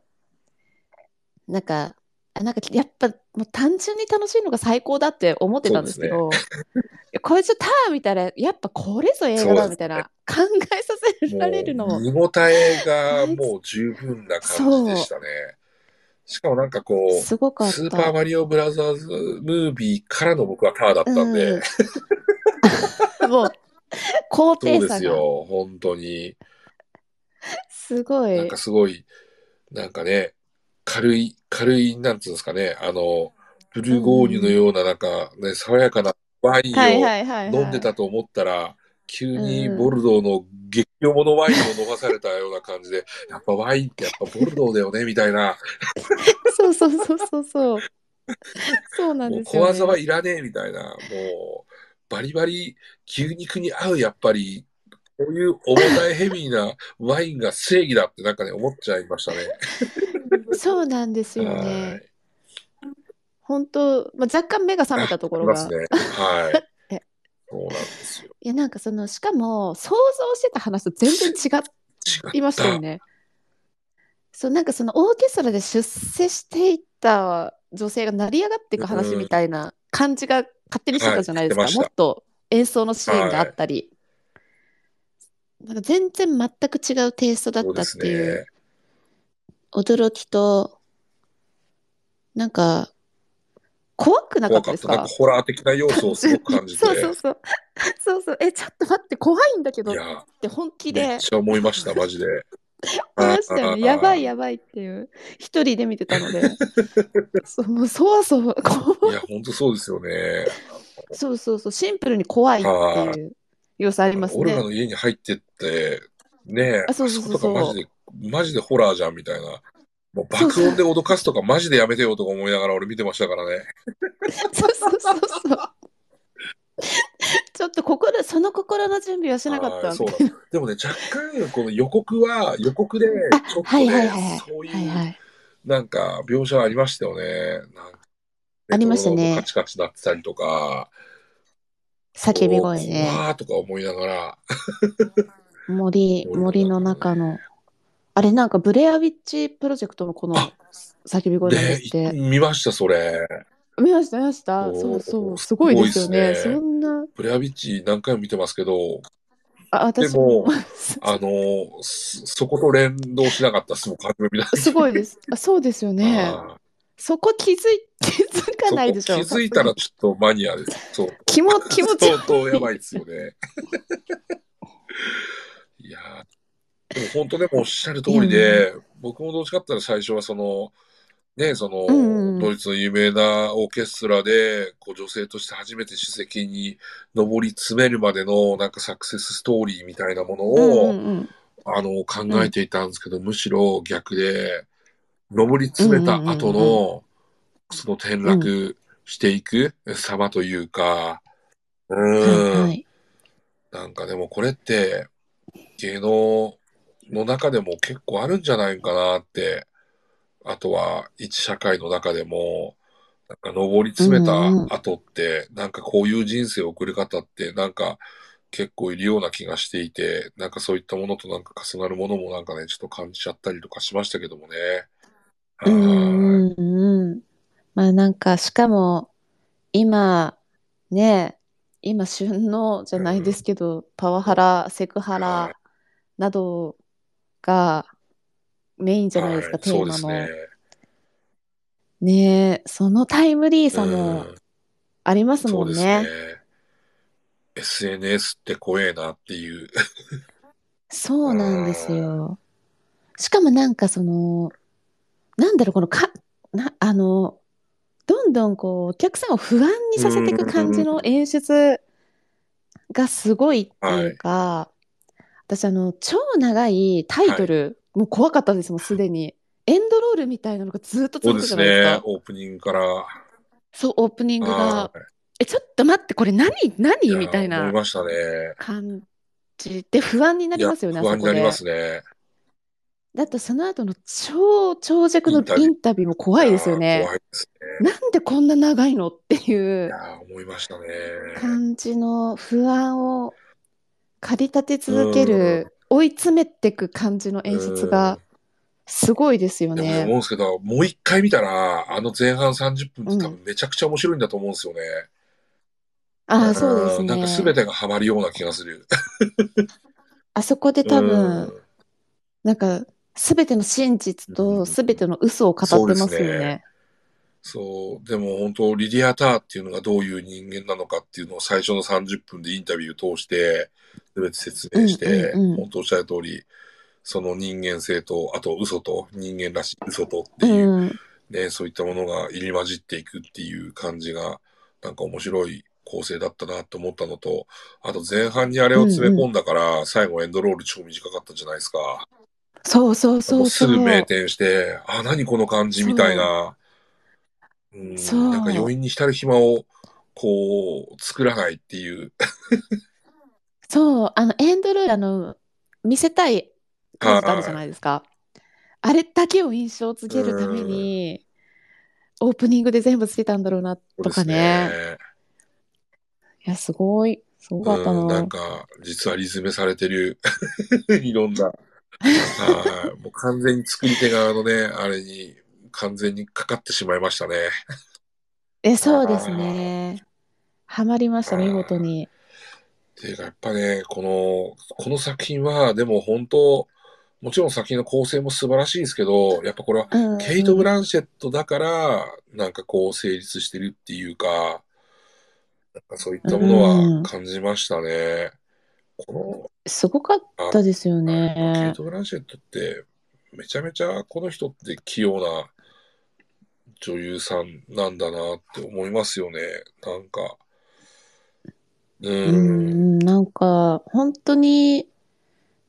なんか、あなんかやっぱもう単純に楽しいのが最高だって思ってたんですけど、いやこれちょっとターン見たら、やっぱこれぞ映画だみたいな考えさせられるの見応えがもう十分な感じでしたね。しかもなんかこう、すごかっスーパーた。マリオブラザーズムービーからの僕はターだったんで、うん、もう、高そうですよ、本当に。すごいなんか。すごい、なんかね、軽い、軽い、なんつうんですかね、あの、ブルゴーニュのような、なんかね、爽やかなワインはいをはいはい、はい。飲んでたと思ったら、急にうんボルドーの激量ものワインを飲まされたような感じで、やっぱワインってやっぱボルドーだよね、みたいな、そうそうそうそうそう。そうなんもうですよ、ね。小技はいらねえ、みたいな、もう、バリバリ牛肉に合う、やっぱり、こういう重たいヘビーなワインが正義だってなんかね、思っちゃいましたね。そうなんですよはね。い。本当、まあ、若干目が覚めたところが。ね。はい え。そうなんですよ。いや、なんかその、しかも、想像してた話と全然違違いましたよね。そう、なんかそのオーケストラで出世していった女性が成り上がっていく話みたいな感じが勝手にしてたじゃないですか。はいもっと演奏のシーンがあったり。なんか全然全く違うテイストだったっていうね。驚きと、なんか、怖くなかった。ですか？なんかホラー的な要素をすごく感じて。そうそうそう。そうそう。え、ちょっと待って、怖いんだけどって本気めでっちゃ思いました、マジで。ましたよね。やばいや。やばいっていう。一人で見てたので。そう、もうそわそわ、こいや、本当そうですよね。うそうそうそう、シンプルに怖いっていう要素ありますオルガね。の家に入ってって、ねあそうそうそうあそことかマジで、マジでホラーじゃんみたいな。もう爆音で脅かすとかマジでやめてよとか思いながら俺見てましたからね。そうそうそうそう。ちょっと心、その心の準備はしなかったでもね、若干この予告は、予告であちょっとはいはいねはいはい、そういはいはうい。なんか描写ありましたよね。ありましたねカチカチなってたりとか、叫び声ね。わーとか思いながら、森、森の中の。あれなんかブレアウィッチプロジェクトのこのあ叫び声なんですで、って。見ました、それ。見ました見ましたそうそう。すごいですよね。すねそんな。ブレアビッチ何回も見てますけど、あ、私でもも。あのーそそこと連動しなかったっすごいです。あそうですよね。そこ気づい、気づかないでしょ。気づいたらちょっとマニアです。そう。気も、気持ち相当やばいですよね。いやーでも本当でもおっしゃる通りで、僕もどっちかったら最初はその、ね、その、うんうんドイツの有名なオーケストラで、こう女性として初めて首席に上り詰めるまでのなんかサクセスストーリーみたいなものを、うんうんうん。あの、考えていたんですけど、むしろ逆で、上り詰めた後うんうんの、その転落していく様というか、うはいん、はい。なんかでもこれって、芸能の中でも結構あるんじゃないかなって、あとは一社会の中でも、なんか上り詰めた後って、なんかこういう人生を送る方って、なんか結構いるような気がしていて、なんかそういったものとなんか重なるものもなんかね、ちょっと感じちゃったりとかしましたけどもね。うはいんうんうん。まあなんか、しかも、今、ね、今旬のじゃないですけど、パワハラ、セクハはラなどがメインじゃないですか、はいテーマの。ね。ねえ、そのタイムリーさうもんありますもそうんね。ね。SNS って怖えなっていう。そうなんですよ。しかもなんかその、なんだろう、このか、な、あの、どんどんこう、お客さんを不安にさせていく感じの演出がすごいっていうか、私あの、超長いタイトル、もう怖かったですもん、すでに。エンドロールみたいなのがずっと続くそうですねじゃないですか。。オープニングから。そう、オープニングがは、え、ちょっと待って、これ何、何？い。みたい思いましたね。感じで不安になりますよね、あそこで。不安になりますね。だとその後の超長尺のインタビューも怖いですよやね。怖いですね。なんでこんな長いのっていいうや思いましたね。感じの不安を駆り立て続ける、追い詰めていく感じの演出がすごいですよでも思うんね。ですけど、もう一回見たら、あの前半30分って多分めちゃくちゃ面白いんだと思うんですよね。ああ、そうですんなんか全ね。てがハマるような気がする。あそこで多う分ん、なんか全ての真実と全ての嘘を語ってますよねね。そう、でも本当、リディア・ターっていうのがどういう人間なのかっていうのを最初の30分でインタビューを通して、全て説明して、うんうんうん本当おっしゃる通り、その人間性と、あと嘘と、人間らしい嘘とっていう、うん。ね、そういったものが入り混じっていくっていう感じが、なんか面白い構成だったなと思ったのと、あと前半にあれを詰め込んだから、最後エンドロール超短かったじゃないですか。そうそうもそううそう。すぐ名店して、あ、何この感じみたいな。うん、なんか余韻に浸る暇を、こう、作らないっていう。そう、あの、エンドル、あの、見せたい数ってあるじゃないですか。あれだけを印象付けるために、オープニングで全部つけたんだろうな、とかね。いや、すごい、すごかったうん、なな。んか、実はリズメされてる、いろんな。はいもう完全に作り手側のね、あれに完全にかかってしまいましたね。え、そうですね。ハマりました、見事に。っていうか、やっぱね、この、この作品は、でも本当、もちろん作品の構成も素晴らしいですけど、やっぱこれはうんケイト・ブランシェットだから、なんかこう成立してるっていうか、なんかそういったものは感じましたね。こすごかったですよの、ケイね。ト・ブランシェットって、めちゃめちゃこの人って器用な女優さんなんだなって思いますよね。なんか。う。うん。ん、なんか、本当に、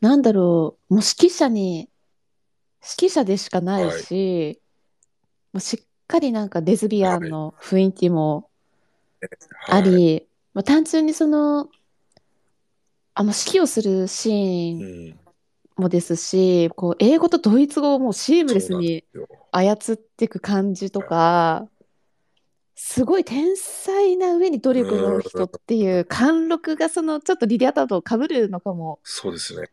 なんだろう、もう指揮者に、指揮者でしかないし、もうしっかりなんかレズビアンの雰囲気もあはい。り、まあ、単純にその、あの指揮をするシうーンん。もですし、こう英語とドイツ語をもうシームレスそうなんにですよ。操っていく感じとか、すごい天才な上に努力のある人っていう貫禄がそのちょっとリリアタと被るのかもそうですね。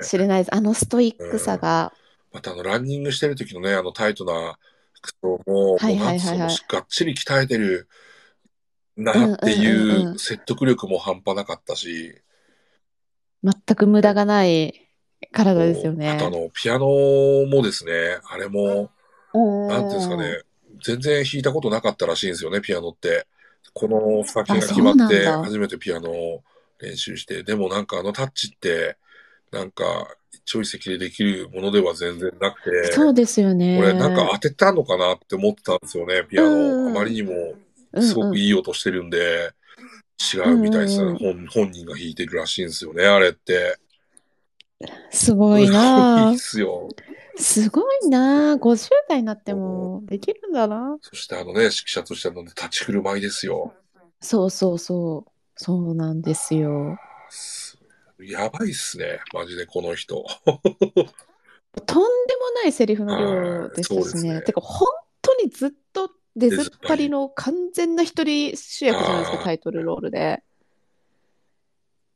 しれないです。あのストイックさが。またあの、ランニングしてる時のね、あのタイトな服装も、はいもうははいはいないんつうの、がっちり鍛えてるなってうんうんうんいううん説得力も半端なかったし、全く無駄がない体ですよあとあね。の、ピアノもですね、あれも、なんていうんですかね、全然弾いたことなかったらしいんですよね、ピアノって。この作品が決まって、初めてピアノを練習して、でもなんかあのタッチって、なんか、一朝一夕でできるものでは全然なくて、そうですよね。俺なんか当てたのかなって思ってたんですよね、ピアノ。うんあまりにもうんすごうんくいい音してるんで、違うみたいです、うんうん本。本人が弾いてるらしいんですよね、あれって。すごいすごいなっ。すよ。すごいな。50代になってもできるんだな。そしてあのね、指揮者としての立ち振る舞いですよ。そうそうそう。そうなんですよ。すやばいっすね、マジでこの人。とんでもないセリフの量でしたしね。ねてか、本当にずっと出ずっぱりの完全な一人主役じゃないですか、はいタイトルロールで。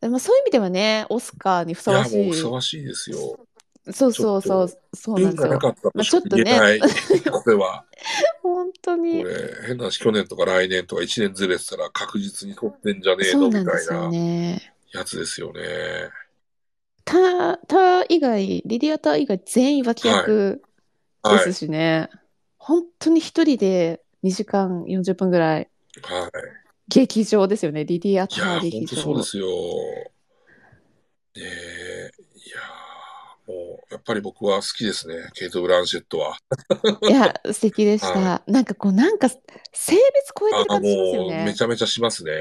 でまあ、そういう意味ではね、オスカーにふさわしい。うふさわしいですよ。そうそうそう、そうなんですよ。まあとしか言えない、これは。本当こに。れ、変な話、去年とか来年とか1年ずれてたら確実に取ってんじゃねえそうのみたないなね。やつですよね。タタ以外、リディアタ以外全員脇役ではいす。しね。本当に一人で2時間40分ぐらいはい。劇場ですよね、リディアいやター、劇場。本当そうですよ。ねえやっぱり僕は好きですね、ケイト・ブランシェットは。いや、素敵でした。はなんかこう、なんか性別超えてある感じしますよもう、めねち。ゃめちゃしますね。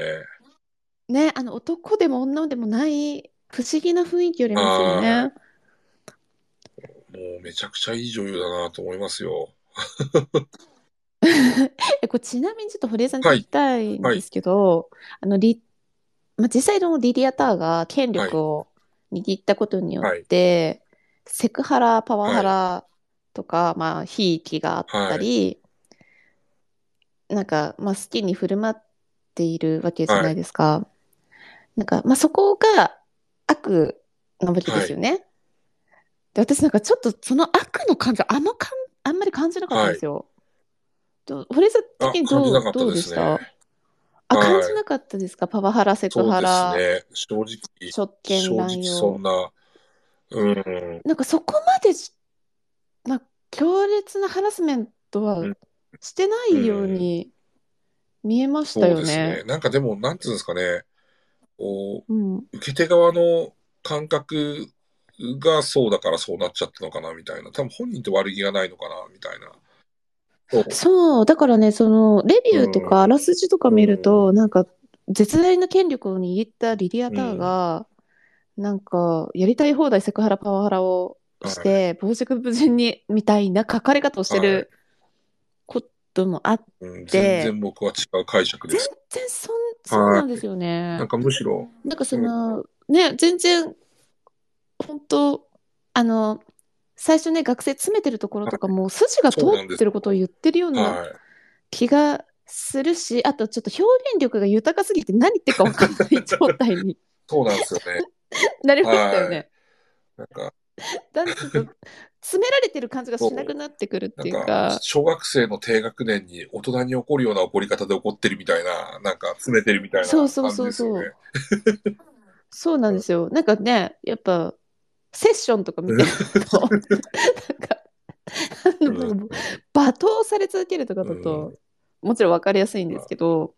ね、あの男でも女でもない不思議な雰囲気ありますよね。もう、めちゃくちゃいい女優だなと思いますよ。え、これちなみにちょっと堀江さんに聞きたいんですけど、あのリ、まあ、実際のリディアターが権力を握ったことによって、セクハラ、パワハラとか、まあ、ひいきがあったり、なんか、まあ、好きに振る舞っているわけじゃないですか。なんか、まあ、そこが悪なわけですよね。で、私なんかちょっとその悪の感情あんまかん、あんまり感じなかったんですよ。どう堀江さんあ、的に感じどうなかったでどうですした？ね。あ、はい感じなかったですか？パワハラ、セクそうハラ、ですね。正直、職権正乱直そ用。んな、うん、なんかそこまでし、まあ、強烈なハラスメントはうんしてないように見えましそたようですねね。。なんかでも、なんていうんですかね、こうん。う、受け手側の感覚がそうだからそうなっちゃったのかな、みたいな。多分本人って悪気がないのかな、みたいな。そうそう、だからね、その、レビューとうんか、あらすじとか見ると、なんか、絶大な権力を握ったリディアターが、なんか、やりたい放題セクハラ、パワハラをして、傍若無人に、みたいな書かれ方をしてはいることもあって、うん、全然僕は違う解釈で全す。然そん、そうなんですよねなん。かむしろ、なんかその、ね、全然、本当あの、最初ね、学生詰めてるところとかも、筋が通ってることを言ってるようなはい。気がするし、あとちょっと表現力が豊かすぎて何言ってるか分かんない状態に そうなんですよね。なりましたよね。なんか、だんだんと詰められてる感じがしなくなってくるっていうか。か、、小学生の低学年に大人に怒るような怒り方で怒ってるみたいな、なんか詰めてるみたいなそう感そうそうそう。じですよね。そうなんですよ。なんかね、やっぱ、セッションとか見てると、なんか、罵倒され続けるとかだと、もちろん分かりやすいんですけど、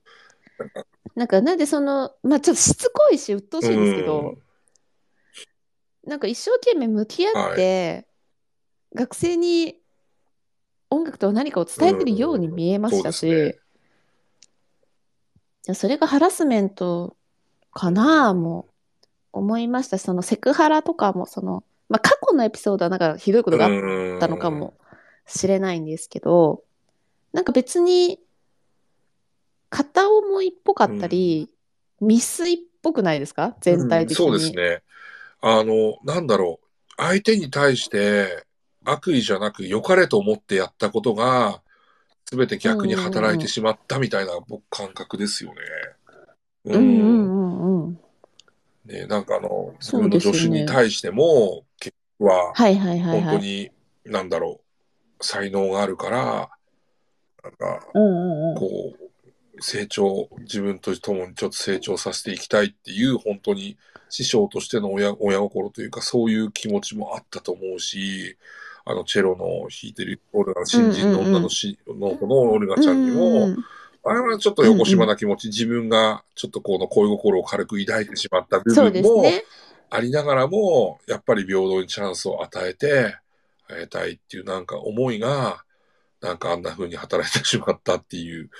なんかなんでその、まあちょっとしつこいし、鬱陶しいんですけど、うんなんか一生懸命向き合って、学生に音楽とは何かを伝えてるように見えましたし、うんそれがハラスメントかなも思いました。し、そのセクハラとかも、その、まあ、過去のエピソードはなんかひどいことがあったのかもしれないんですけど、なんか別に片思いっぽかったり、未遂っぽくないですか？全体的に。うんそうですね。あの、なんだろう。相手に対して悪意じゃなく良かれと思ってやったことが、すべて逆に働いてしまったみたいな僕感覚ですよね。うんうんうんうん。ね、なんかあの、自分の助手に対しても、結局は。本当に、なんだろう、才能があるから、なんか。こう、成長、自分と共にちょっと成長させていきたいっていう、本当に師匠としての親親心というか、そういう気持ちもあったと思うし、あの、チェロの弾いてる、オルガ、新人の女のし、の子のオルガちゃんにも、うんうんうんあれはちょっと横島な気持ち、自分がちょっとこの恋心を軽く抱いてしまった部分も。ありながらも、やっぱり平等にチャンスを与えて、あげたいっていうなんか思いが、なんかあんな風に働いてしまったっていう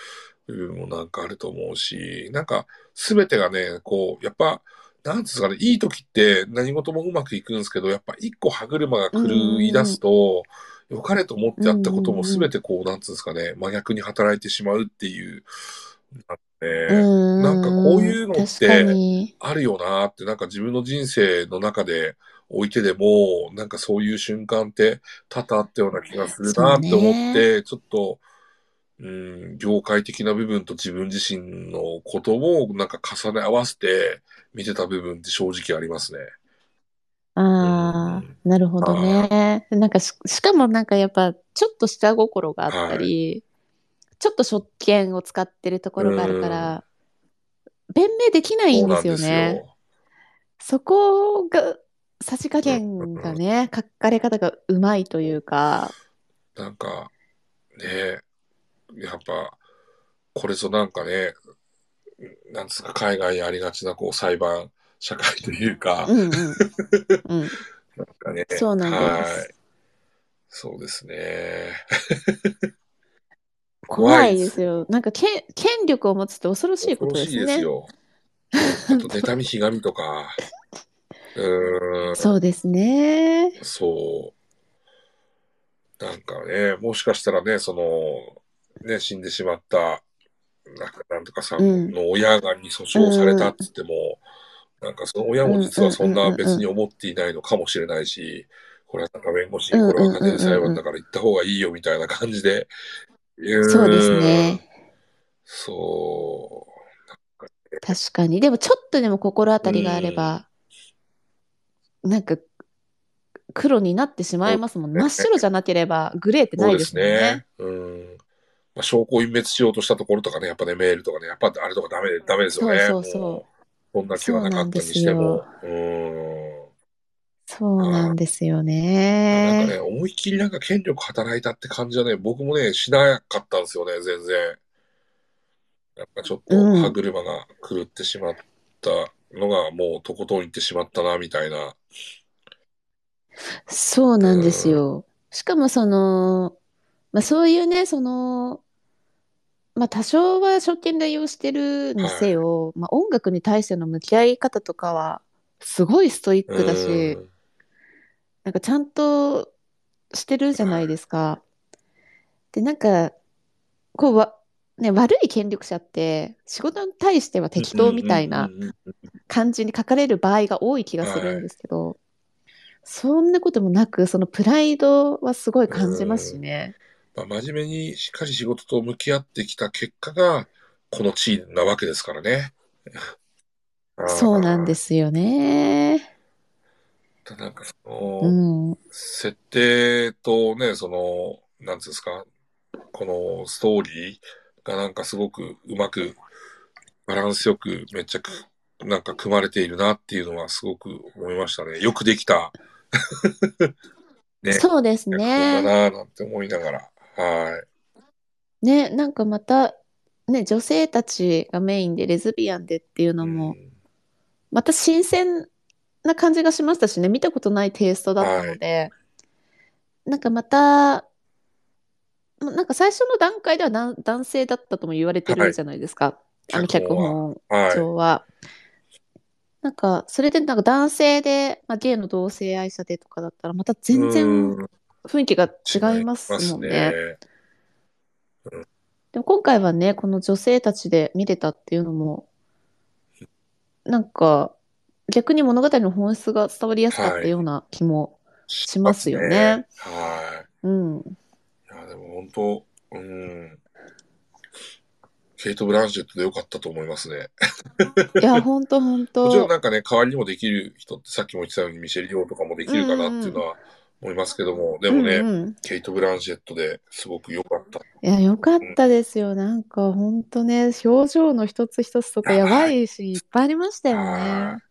部分もなんかあると思うし、なんか全てがね、こう、やっぱ、なんですかね、いい時って何事もうまくいくんですけど、やっぱ一個歯車が狂い出すと、良かれと思ってやったことも全てこう、なんつうんですかね、真逆に働いてしまうっていうねうん。なんかこういうのって。あるよなって、なんか自分の人生の中で置いてでも、なんかそういう瞬間って多々あったような気がするなって思って、ちょっと、うん、業界的な部分と自分自身のことをなんか重ね合わせて見てた部分って正直ありますね。ああ、なるほどね。なんかし、しかもなんかやっぱ、ちょっと下心があったり、ちょっと職権を使ってるところがあるから、弁明できないんですよね。そこが、さじ加減がね、書かれ方がうまいというか、なんか、ねやっぱ、これぞなんかね、なんつうか海外にありがちなこう裁判社会というか、うんうん。うん、なんかね、そうなんですはい。そうですね。怖いですよ。なんか権、権力を持つって恐ろしいことです恐ろしいですね。よ。あと、妬みひがみとか、うーん、そうですね。そう。なんかね、もしかしたらね、その、ね、死んでしまった、なんかなんとかさんの親がに訴訟されたって言っても、なんかその親も実はそんな別に思っていないのかもしれないし、これはなんか弁護士にこれは家庭裁判だから行った方がいいよみたいな感じで、そうですね。そう。確かに。でもちょっとでも心当たりがあれば、なんか黒になってしまいますもん。真っ白じゃなければグレーってないですもんね。うん。まあ、証拠隠滅しようとしたところとかね、やっぱね、メールとかね、やっぱあれとかダメ、ダメですよね。そうそうそうもそんな気はなかったにしても。うん。そうなんですよなんかね。ね、思いっきりなんか権力働いたって感じはね、僕もね、しなかったんですよね、全然。なんかちょっとうん歯車が狂ってしまったのが、もうとことん行ってしまったな、みたいな。そうなんですよ。しかもその、まあそういうね、その、まあ多少は職権乱用してるにせよ、まあ音楽に対しての向き合い方とかは、すごいストイックだし、うん。なんかちゃんとしてるじゃないですか。で、なんか、こうわ、ね、悪い権力者って仕事に対しては適当みたいなうんうんうんうん感じに書かれる場合が多い気がするんですけど、そんなこともなく、そのプライドはすごい感じますしね。まあ、真面目にしっかり仕事と向き合ってきた結果が、この地位なわけですからね。そうなんですすよね。なんかその、うん。設定とね、その、なんつうんですか、このストーリーがなんかすごくうまく、バランスよくめっちゃく、なんか組まれているなっていうのはすごく思いましたね。よくできた。ね。そうです脚本だね。なぁなんて思いながら。はい。ね、なんかまた、ね、女性たちがメインでレズビアンでっていうのも、うんまた新鮮な感じがしましたしね、見たことないテイストだったので、なんかまた、なんか最初の段階では男男性だったとも言われてるじゃないですか。あの脚本はい。上は。なんか、それでなんか男性で、まあ、ゲイの同性愛者でとかだったら、また全然うん雰囲気が違いますもんね。でも今回はね、この女性たちで見れたっていうのも、なんか、逆に物語の本質が伝わりやすかったような気も。しますよねはうん。い。いや、でも本当、うん。ケイト・ブランシェットでよかったと思いますね。いや、ほんとほんもちろんと。なんかね、代わりにもできる人ってさっきも言ってたようにミシェル・リオとかもできるかなっていうのは思いますけども、でもね、うんうんケイト・ブランシェットですごく良かった。いや、よかったですよ。なんか、ほんとね、表情の一つ一つとかやばいシーンいっぱいありましたよはいね。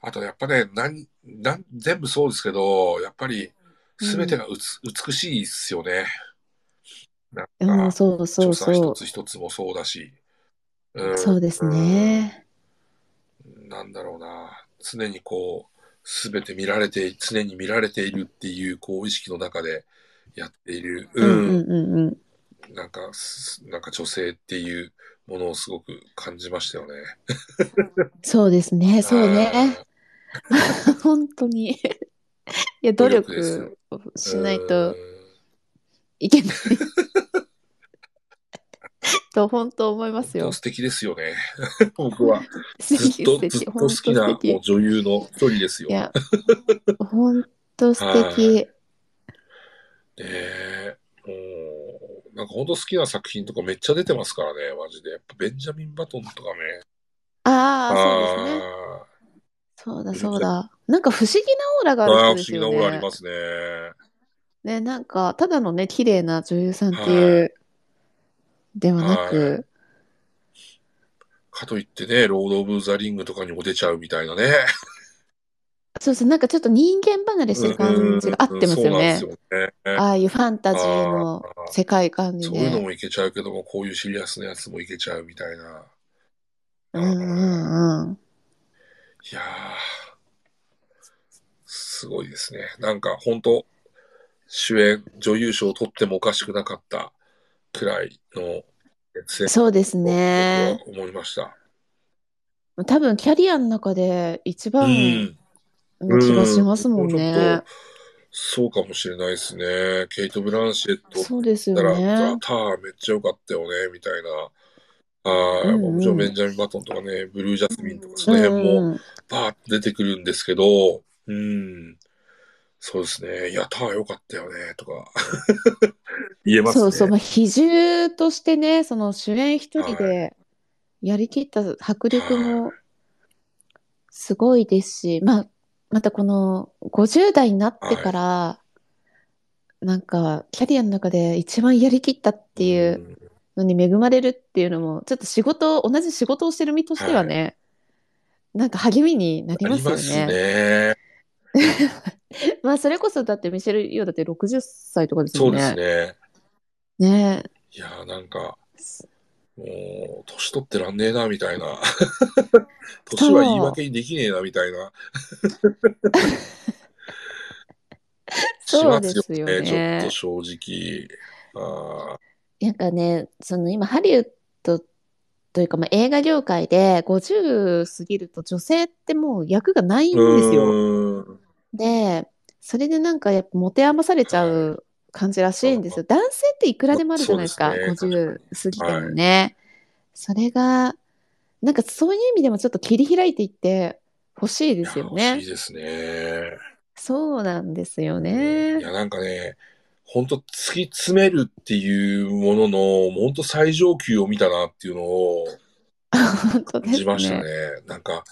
あとやっぱね、なん、なん、全部そうですけど、やっぱり全てがうつ、美しいっすよね。なんうん、か、そうそうそう。一つ一つもそうだし。うんそうですね。うんなんだろうな。常にこう、すべて見られて、常に見られているっていう、こう、意識の中でやっている。うんうんうんうん。なんか、すなんか女性っていうものをすごく感じましたよね。そうですね、そうね。あ 本当に。いや、努努力。しないとうんいけない。と本当思いますよ素。敵ですよね。僕は。素ずっと、ずっと好きな女優の一人ですよ。いや、本当素敵。ねえ。もう、なんか本当好きな作品とかめっちゃ出てますからね、マジで。やっぱベンジャミン・バトンとかね。ああ、そうですね。あそうだそうだ。なんか不思議なオーラがーある人ですよ不思議なオーラありね。ますね。ね、なんか、ただのね、綺麗な女優さんっていう、ではなく、かといってね、ロード・オブ・ザ・リングとかにも出ちゃうみたいなね。そうそう、なんかちょっと人間離れしてる感じが合ってますよね。よね。ああいうファンタジーの世界観にそういうのね。もいけちゃうけども、こういうシリアスなやつもいけちゃうみたいな。うんうんうん。いやー、すごいですね。なんか本当主演、女優賞を取ってもおかしくなかったくらいのそうですをね。思いました。多分キャリアの中で一番うん。の気がしますもんうちょっねと。そうかもしれないですね。ケイト・ブランシェットそうですよね。ターめっちゃ良かったよね、みたいな。ああ、うんうんもちろんベンジャミン・バトンとかね、ブルージャスミンとかそうんの辺もうん。バーッと出てくるんですけど、うん。そうですね。いや、ター良かったよね、とか。言えますね。そうそう、まあ、比重としてね、その主演一人はでやりきった迫力もすごいですし、まあ、またこの50代になってから、なんかキャリアの中で一番やりきったっていうのに恵まれるっていうのも、ちょっと仕事、同じ仕事をしてる身としてはね、なんか励みになりあますよりますね。ね。まあ、それこそだってミシェル・ユーだって60歳とかですそうよね。ですね。ねいやー、なんか、もう、年取ってらんねえな、みたいな。年は言い訳にできねえな、みたいな。そうですよねちょっと正直。あなんかね、その今ハリウッドというか、まあ、映画業界で50過ぎると女性ってもう役がないんーですよ。で、それでなんかやっぱ持て余されちゃう感じらしいんですよ。男性っていくらでもあるじゃないですか。すね50過ぎてもね。それが、なんかそういう意味でもちょっと切り開いていってほしいですよねしい。ですね。そうなんですよいね。や、なんかね、本当突き詰めるっていうものの、本当最上級を見たなっていうのを感じましたね。ね。なんか、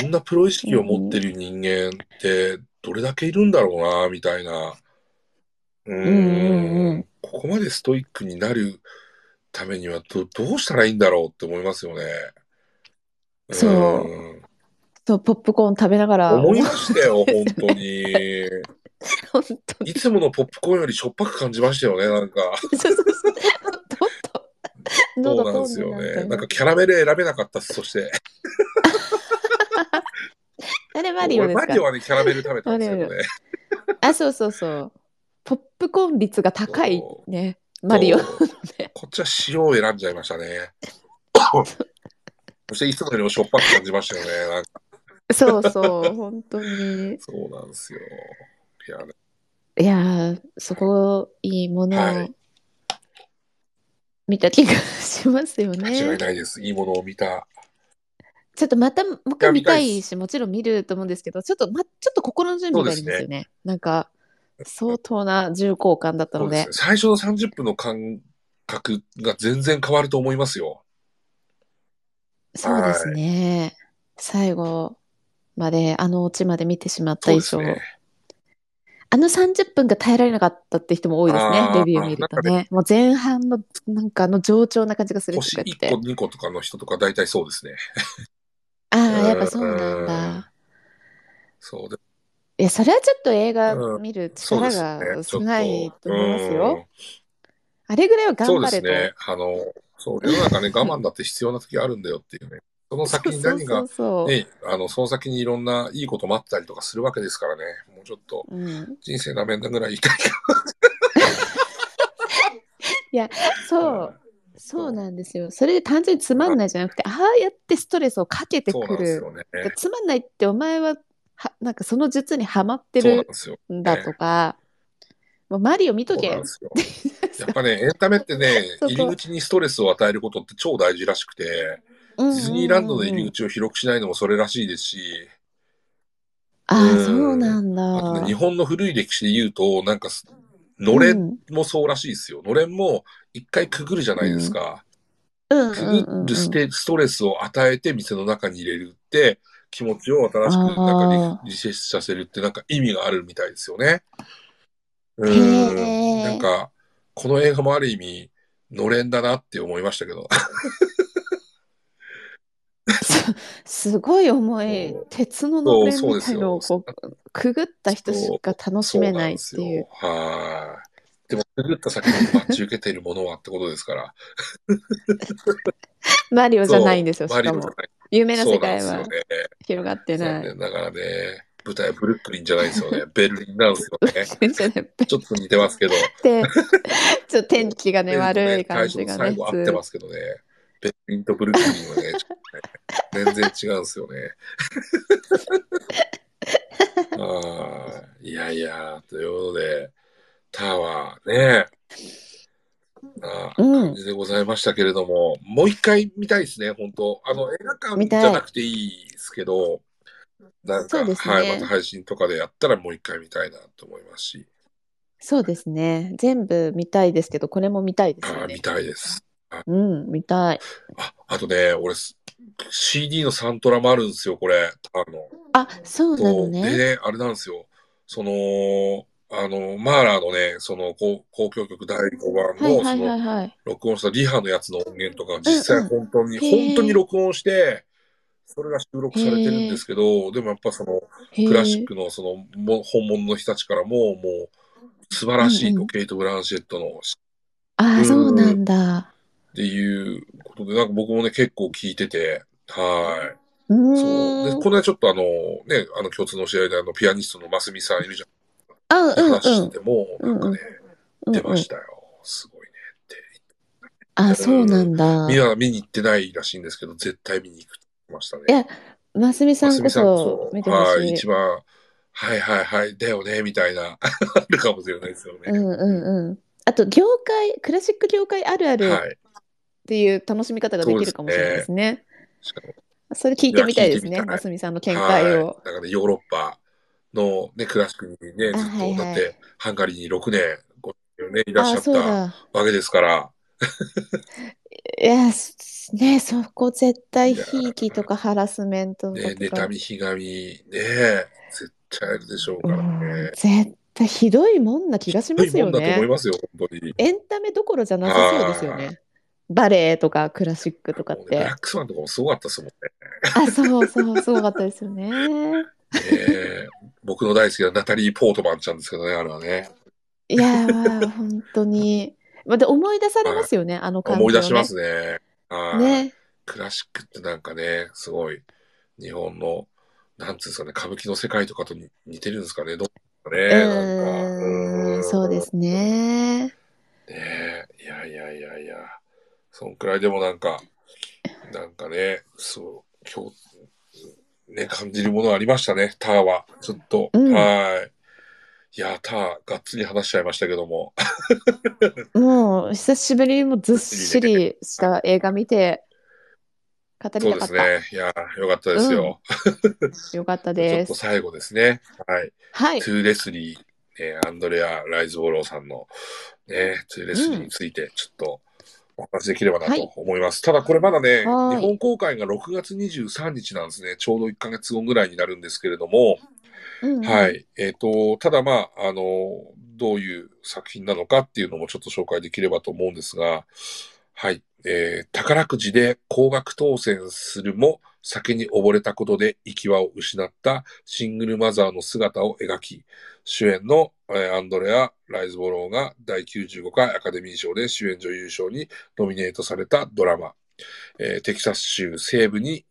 こんなプロ意識を持ってる人間ってどれだけいるんだろうな、みたいな。うんうんうんここまでストイックになるためにはどどうしたらいいんだろうって思いますよね。そうんそう、ポップコーン食べながら。思いましたよ、本当に。本当に。いつものポップコーンよりしょっぱく感じましたよね、なんか。そうそうそう。どっと。そう喉なんですよね。なんかキャラメル選べなかったそして。あれマリオですか俺マリオはね、キャラメル食べたんですけどね。あ、そうそうそう。ポップコーン率が高いそね。マリオ。こっちは塩を選んじゃいましたね。そしていつもよりもしょっぱく感じましたよね。なんかそうそう、本当に。そうなんですよ。いや、ね、いやー、すごいものをはい見た気がしますよ間違いね。ないです。いいものを見た。ちょっとまた、もう一回見たいし、もちろん見ると思うんですけど、ちょっと、ま、ちょっと心の準備がありますよね。なんか、相当な重厚感だったのでで。最初の30分の感覚が全然変わると思いますよ。そうですね。最後まで、あのオチまで見てしまった以上。あの30分が耐えられなかったって人も多いですねレビュー見るとね。もう前半の、なんかあの上調な感じがすると星1かって個、。2個とかの人とか大体そうですね。ああ、うんやっぱそうなんだ。そうでいや、それはちょっと映画うん見るそう力ですね。が少ないと思いますうんよ。あれぐらいはそう頑張れすね。あの、そう、世の中ね、我慢だって必要な時あるんだよっていうね。その先に何がそうそうそうね、あの、その先にいろんないいこと待ってたりとかするわけですからね。もうちょっとそう。うん、人生なめんだぐらい言いたいか そう。そうなんですよ。それで単純につまんないじゃなくて、ああやってストレスをかけてそうくんですよね。つまんないってお前は、はなんかその術にはまってるそうなんですよ。んだとか、もうマリオ見とけそうなんで。すよ。やっぱね、エンタメってね、入り口にストレスを与えることって超大事らしくて、デディズニーランドの入り口を広くしないのもそれらしいですし、ああ、うんそうなんあとね、だ。日本の古い歴史で言うと、なんかす、のれうんんもそうらしいですよ。のれんも一回くぐるじゃないですか。うんくうんうんうんぐるステストレスを与えて店の中に入れるって、気持ちを新しくなんあかリリセッシュさせるってなんか意味があるみたいですよね。うへん。ーなんか、この映画もある意味、のれんだなって思いましたけど。すごい重い鉄ののれんみたいのをこうくぐった人しか楽しめないっていう。はい。でも、くぐった先に待ち受けているものはってことですから。マリオじゃないんですよ、そうしかもマリオじゃ。ない有名な世界は。広がってない。残念ながらね、舞台はブルックリンじゃないんですよね。ベルリンなんですよね。ちょっと似てますけど。で、ちょっと天気がね、悪い感じがね最。後合ってますけどね。ベルリンとブルックリンはね、ね全然違うんですよね。あーいやいや、ということで、タワーね、感じでございましたけれども、もう一回見たいですね、本当あの、映画館じ見たいゃなくていいですけど、なんか、ねはい、また配信とかでやったらもう一回見たいなと思いますし、そうですね。全部見たいですけど、これも見たいですよねあー見。たいです。うん、見たい。あ、あとね、俺、CD のサントラもあるんですよ、これ。あの、あ、そうなのね。ね、あれなんですよ。その、あの、マーラーのね、その、交交響曲第5番の、その。録音したリハのやつの音源とか、実際本当に、本当に録音して、それが収録されてるんですけど、でもやっぱその、へクラシッえ。クのその、も本物の人たちからも、もう、素晴らしいと、ケイト・ブランシェットの、っああ、うんそうなんだ。ていうことで、なんか僕もね、結構聞いてて、はい。うそう。で。この間ちょっとあの、ね、あの共通の試合であの、ピアニストのますみさんいるじゃん。あ、うん話うんしても、なんかね、うんうん。出ましたよ。すごいねって。あ、そうなんだ。みんな見に行ってないらしいんですけど、絶対見に行くましたね。いや、ますみさんこそ、そ見てほはい、しい一。番、はいはいはい、だよね、みたいな、あるかもしれないですよね。うんうんうん。あと、業界、クラシック業界あるあるっはい。ていう楽しみ方ができるかもしれないですね。しかもそれ聞いてみたいですね、いや聞いてみたいますみさんの見解を。はい。なんかね、ヨーロッパのね、クラシックにね、ずっと、あはいはいだって、ハンガリーに6年、ごね、いらっしゃあ、った。わけですから、いや、すね、そこ絶対、ひいきとかハラスメントね、とか妬。み、ひがみ、ね、絶対あるでしょうからうんね。絶対ひどいもんな気がしますよひどいもんだと思いね。ますよ、本当に。エンタメどころじゃなさそうですよはね。バレエとかクラシックとかっもうねブラてッ。クスワンとかもすごかったですもんね。あ、そうそう、すごかったですよね。ね僕の大好きなナタリー・ポートマンちゃんですけどね、あれはね。いやー、本当に。また思い出されますよね、あの感じをね。思い出しますね。はいね。クラシックってなんかね、すごい、日本の、なんつうんですかね、歌舞伎の世界とかとに似てるんですかね、どうね、うなんそうですね。ねえ、いやいやいやいや、そんくらいでもなんか、なんかね、そう、今日、ね、感じるものありましたね、ターは。ちょっと、うんはい。いや、ター、がっつり話しちゃいましたけども。もう、久しぶりにもうずっしりした映画見て、語りそうたかった。ですね。いや、よかったですよ。よかった ちょっとです。最後ですね。はい。はいト。ゥーレスリー、ね、アンドレア・ライズボローさんの、ね、トゥーレスリーについて、ちょっとお話できればなと思います。ただこれまだね、日はい本公開が6月23日なんですね。ちょうど1ヶ月後ぐらいになるんですけれども、うんうんはい。えっ、と、ただまあ、あの、どういう作品なのかっていうのもちょっと紹介できればと思うんですが、はい。えー宝くじで高額当選するも、酒に溺れたことで生き輪を失ったシングルマザーの姿を描き、主演の、えアンドレア・ライズボローが第95回アカデミー賞で主演女優賞にノミネートされたドラマ。えーテキサス州西部に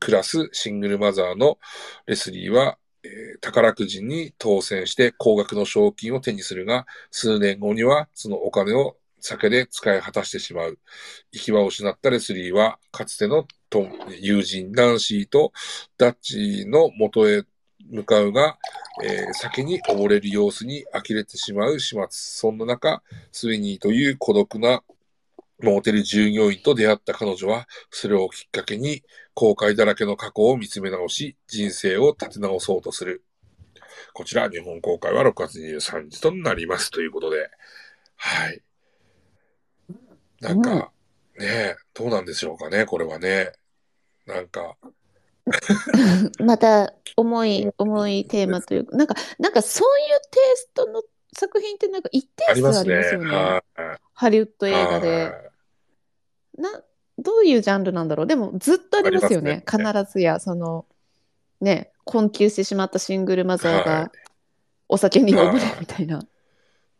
暮らすシングルマザーのレスリーは、えー宝くじに当選して高額の賞金を手にするが、数年後にはそのお金を酒で使い果たしてしまう。行き場を失ったレスリーは、かつての友人ナンシーとダッチの元へ向かうが、えー酒に溺れる様子に呆れてしまう始末。そんな中、スウィニーという孤独なモーテル従業員と出会った彼女は、それをきっかけに後悔だらけの過去を見つめ直し、人生を立て直そうとする。こちら、日本公開は6月23日となります。ということで、はい。なんか、ねえ、どうなんでしょうかね、これはね。なんか、また重い、重いテーマというか、なんか、なんかそういうテイストの作品ってなんか一定。数ありますよね。はい。ハリウッド映画で。はいな、どういうジャンルなんだろう。でもずっとありますよね。ありま必ずや、その、ね、困窮してしまったシングルマザーはがお酒に溺れるみたいな。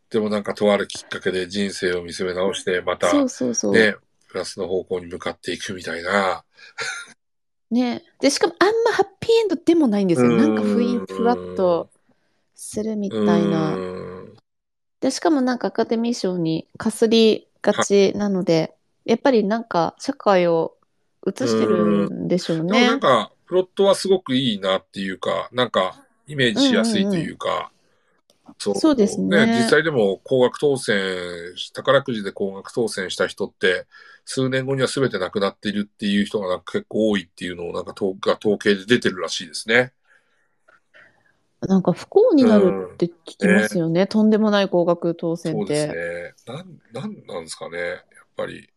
でもなんかとあるきっかけで人生を見つめ直して、また、そうそうそう。ね、プラスの方向に向かっていくみたいな。ね。で、しかもあんまハッピーエンドでもないんですよ。なんかふいうんふわっとするみたいな。うんで、しかもなんかアカデミー賞にかすりがちなので、やっぱりなんか社会を映してるんでしょうでもね。なんか、プロットはすごくいいなっていうか、なんか、イメージしやすいというか、そうそうですね実際でも高額当選、宝くじで高額当選した人って、数年後には全てなくなっているっていう人がなんか結構多いっていうのをなんか統が統計で出てるらしいですね。なんか不幸になるって聞きますよね。とんでもない高額当選っそうですて。ね。なん、なんなんですかね。やっぱり、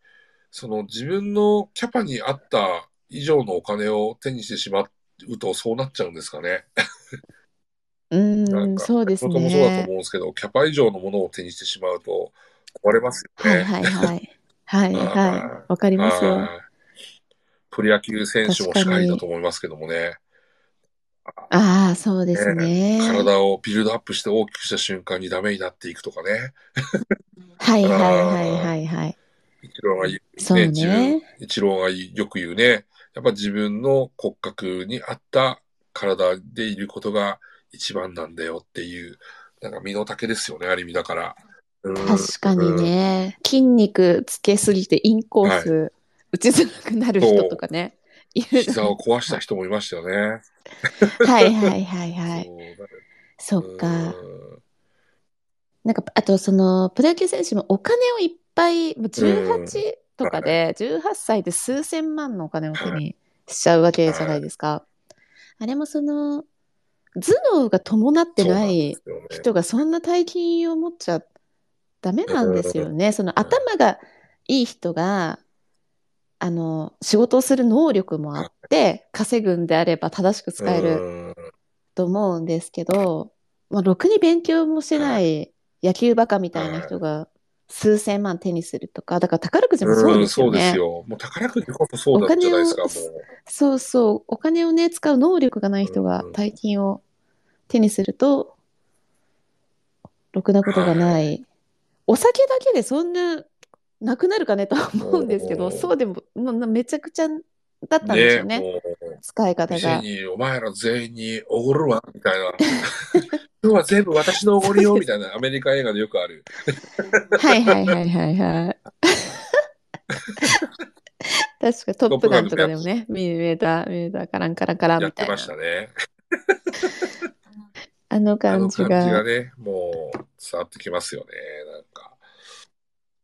その自分のキャパに合った以上のお金を手にしてしまうとそうなっちゃうんですかね。うなんん、かそうですもともそうだとね。思うんですけど、キャパ以上のものを手にしてしまうと壊れますよね。はいはいはい。はいはいはい。わかりますよ。はいプロ野球選手もしかりだと思いますけどもね。ああ、そうですね。体をビルドアップして大きくした瞬間にダメになっていくとかね。はいはいはいはいはい。イチローが言う、そうね自分イチローがよく言うね。やっぱ自分の骨格に合った体でいることが一番なんだよっていう、なんか身の丈ですよね、ある意味だから。うん確かに。ね。筋肉つけすぎてインコース打ちづらくなる人とかね。膝を壊した人もいましたよね。はいはいはいはい。そっか。うんなんか、あとその、プロ野球選手もお金をいっぱい、もう18とかで、18歳で数千万のお金を手にしちゃうわけじゃないですか。あれもその、頭脳が伴ってない人がそんな大金を持っちゃダメなんですよね。その頭がいい人が、あの、仕事をする能力もあって、稼ぐんであれば正しく使えるうんと思うんですけど、まあ、ろくに勉強もしてない野球バカみたいな人が数千万手にするとか、だから宝くじもそうですようんそうでねす。よ。もう宝くじこそそうなんじゃないですか、おも金をそうそう、お金をね、使う能力がない人がうん大金を手にすると、ろくなことがない。お酒だけでそんな、なくなるかねとは思うんですけど、そうでも、もうめちゃくちゃだったんう。ですよね、もう使い方が。お前ら全員におごるわ、みたいな。今日は全部私のおごりよ、みたいなアメリカ映画でよくある。はいはいはいはいはい。確かトップガンとかでもね、見えた、見えた、カランカランカランやってみたいな。ましたね。あのあ感じの感じがが。ね、もう伝わってきますよね、なんか。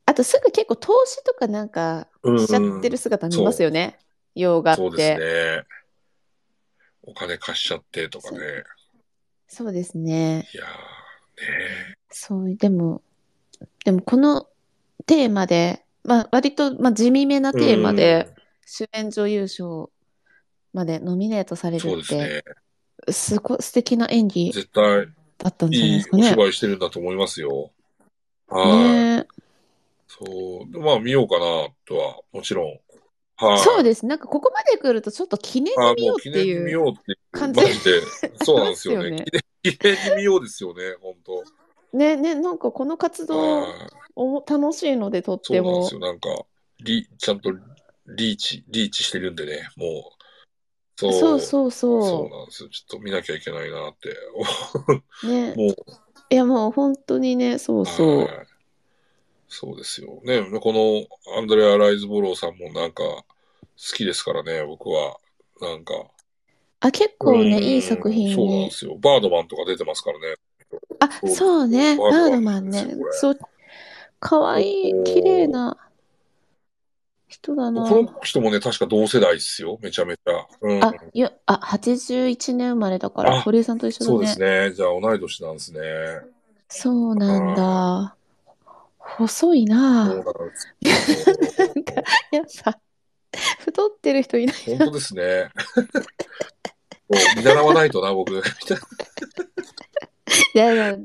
あとすぐ結構投資とかなんかうんしちゃってる姿見ますよね。洋画そうって。ですね。お金貸しちゃってとかね。そうですね。いやー、ねそう、でも、でもこのテーマで、まあ割と、まあ、地味めなテーマで主演女優賞までノミネートされるって、ですね。すごい素敵な演技絶対だったんじゃないいいですかね。お芝居してるんだと思いますよ。はい。ねえそう。でまあ見ようかなとは、もちろん。はい。そうです。なんかここまで来るとちょっと記念あに見ようもう記念に見っていう。ようっていう。感じマジで。そうなんですよね。ますよね記念記念に見ようですよね、本当ね、ね、なんかこの活動はい。おも楽しいのでとってもそうなんです。よ。なんか、リ、ちゃんとリーチ、リーチしてるんでね、もう。そう。そうそうそうそなんですよ。ちょっと見なきゃいけないなって。う。ね。もう、いやもう本当にね、そうそう。はいそうですよ。ね、このアンドレア・ライズボローさんもなんか好きですからね、僕は。なんか、あ、結構ね、うんいい作品そうなんでに。すよ。バードマンとか出てますからね。あ、そうね、ババードードマンマンですよこ。れねそう、かわいい、綺麗な人だな。この人もね、確か同世代っすよ。めちゃめちゃ。うん。あ、いや、あ、81年生まれだから、あ堀江さんと一緒そうでだね。すね。じゃあ同い年なんですね。そうなんだ。細いそうななんですよ。やっぱ、太ってる人いない。本当ですね。もう見習わないとな、僕。いやいや、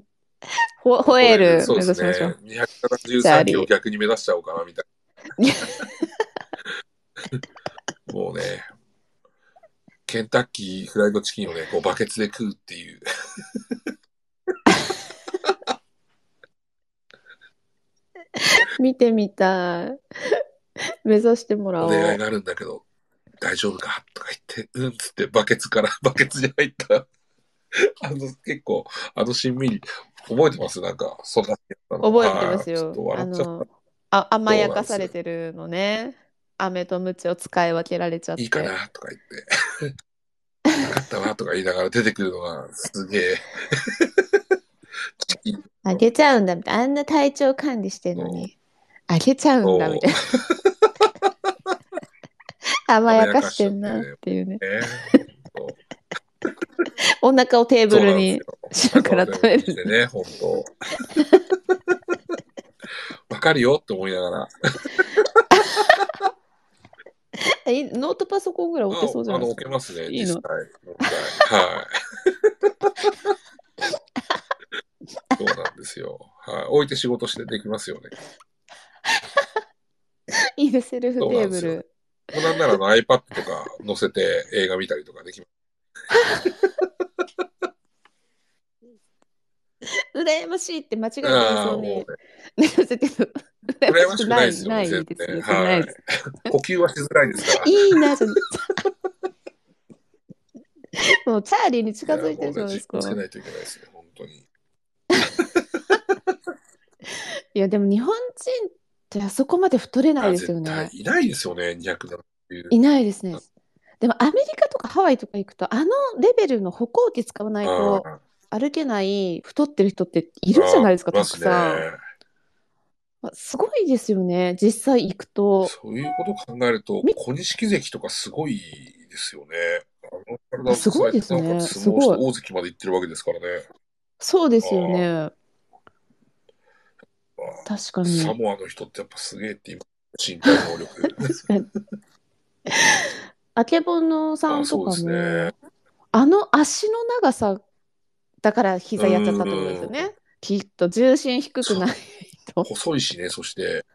ほ、吠える、そうですね目指しましょう。。273キロ逆に目指しちゃおうかな、みたいな。もうね、ケンタッキーフライドチキンをね、こうバケツで食うっていう。見てみたい。目指してもらおう。お願いがあるんだけど、大丈夫か？とか言って、うんっつってバケツから、バケツに入った。あの、結構、あのしんみり、覚えてます？なんか、そんな。覚えてますはいちょっと。よあ笑っちゃったの、あ、甘やかされてるのね。飴とムチを使い分けられちゃって。いいかな？とか言って。分かったわ？とか言いながら出てくるのがすげえ。あげちゃうんだみたいな。あんな体調管理してんのに。あげちゃうんだみたいな。甘やかしてんなっていうね。ね。お腹をテーブルにそう白から食べる。でね、本当。わかるよって思いながら。えノートパソコンぐらい置けそうじゃあの、ないですか。置けますね、いいの？はい。そうなんですよ。はい。置いて仕事してできますよね。いいね、セルフテーブル。なんならあの iPad とか載せて映画見たりとかできます。羨ましいって間違いないああ、そうにもうね。ねせてる。羨ましくないですよね、ない全ですね。はいいです。。呼吸はしづらいですから。いいなじゃん。もうチャーリーに近づいてるじゃないですか。いといけないですね、本当に。いや、でも日本人ってあそこまで太れないですよあね。いないですよね、200っていう。いないですね。でもアメリカとかハワイとか行くと、あのレベルの歩行器使わないとあ歩けない太ってる人っているじゃないですか、あたくさん。すごいですよね、実際行くと。そういうことを考えると、小錦関とかすごいですよね。あの体をすごいですねすごい大関まで行ってるわけですからね。そうですよね。確かに。サモアの人ってやっぱすげえって今、身体能力。確かに。あけぼのさんとかもね、あの足の長さだから膝やっちゃったってことですよね。きっと重心低くないと。細いしね、そして。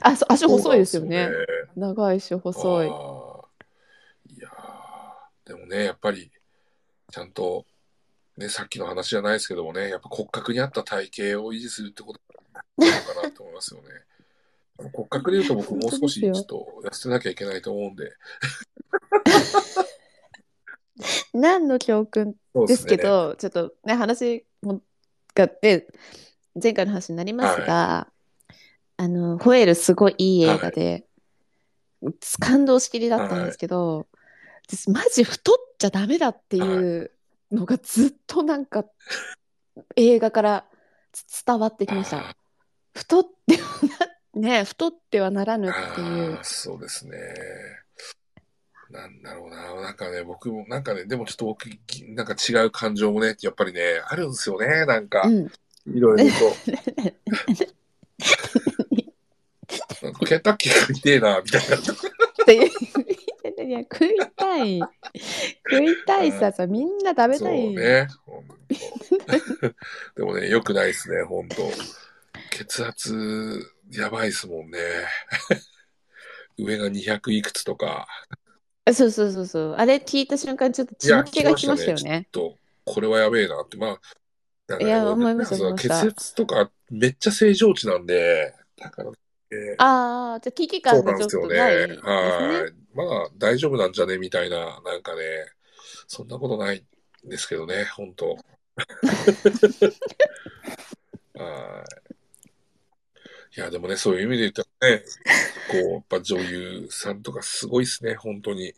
あ、そう足細いですよねよね長いし細い。いやーでもね、やっぱり、ちゃんと、ね、さっきの話じゃないですけどもね、やっぱ骨格に合った体型を維持するってことなのかなと思いますよね。骨格で言うと僕もう少しちょっと痩せなきゃいけないと思うんで。何の教訓ですけど、ちょっとね、話もがって、前回の話になりますが、あの、ホエールすごいいい映画で、感動しきりだったんですけど、私マジ太っちゃダメだっていうのがずっとなんか映画からつ伝わってきました。あ太ってはな、ね、太ってはならぬっていう。そうですね。なんだろうな。なんかね、僕も、なんかね、でもちょっと僕、なんか違う感情もね、やっぱりね、あるんですよね。なんか、うん。いろいろと。なんかケンタッキー食いてえな、みたいな。っていう。いや、食いたい。食いたいさ、さ、みんな食べそうたい。ね。ほんとでもね、良くないですね、ほんと。血圧、やばいですもんね。上が200いくつとか。そうそうそうそう。あれ聞いた瞬間、ちょっと血の気が来ましたよね。と、これはやべえなって。まあ、なんかねいや思いまその思いました血圧とかめっちゃ正常値なんで、だから、えーああ、じゃあ危機感がちょっなんですよね。とないですね。はい。まあ、大丈夫なんじゃね？みたいな、なんかね、そんなことないんですけどね、本当 はい。いや、でもね、そういう意味で言ったらね、こう、やっぱ女優さんとかすごいですね、本当に。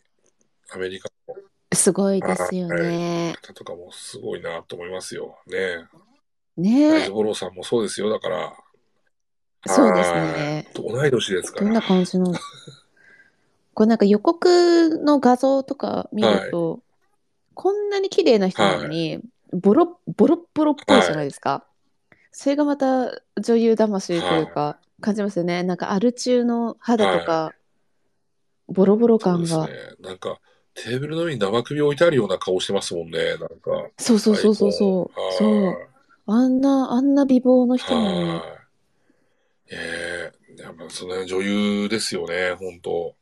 アメリカの。すごいですよね。方とかもすごいなと思いますよ。ね大ね豆五郎さんもそうですよ。だから。そうですねはい。同い年ですかどんなら。感じの？これなんか予告の画像とか見ると、こんなに綺麗な人なのに、ボロボロッボロっぽいじゃないですか。それがまた女優魂というか、感じますよね。なんかアル中の肌とか、ボロボロそうです感が。ね。なんか、テーブルの上に生首置いてあるような顔してますもんね。なんか。そうそうそうそうそう。はいそう。あんな、あんな美貌の人なのに。はい。ええやっぱその女優ですよね、本当。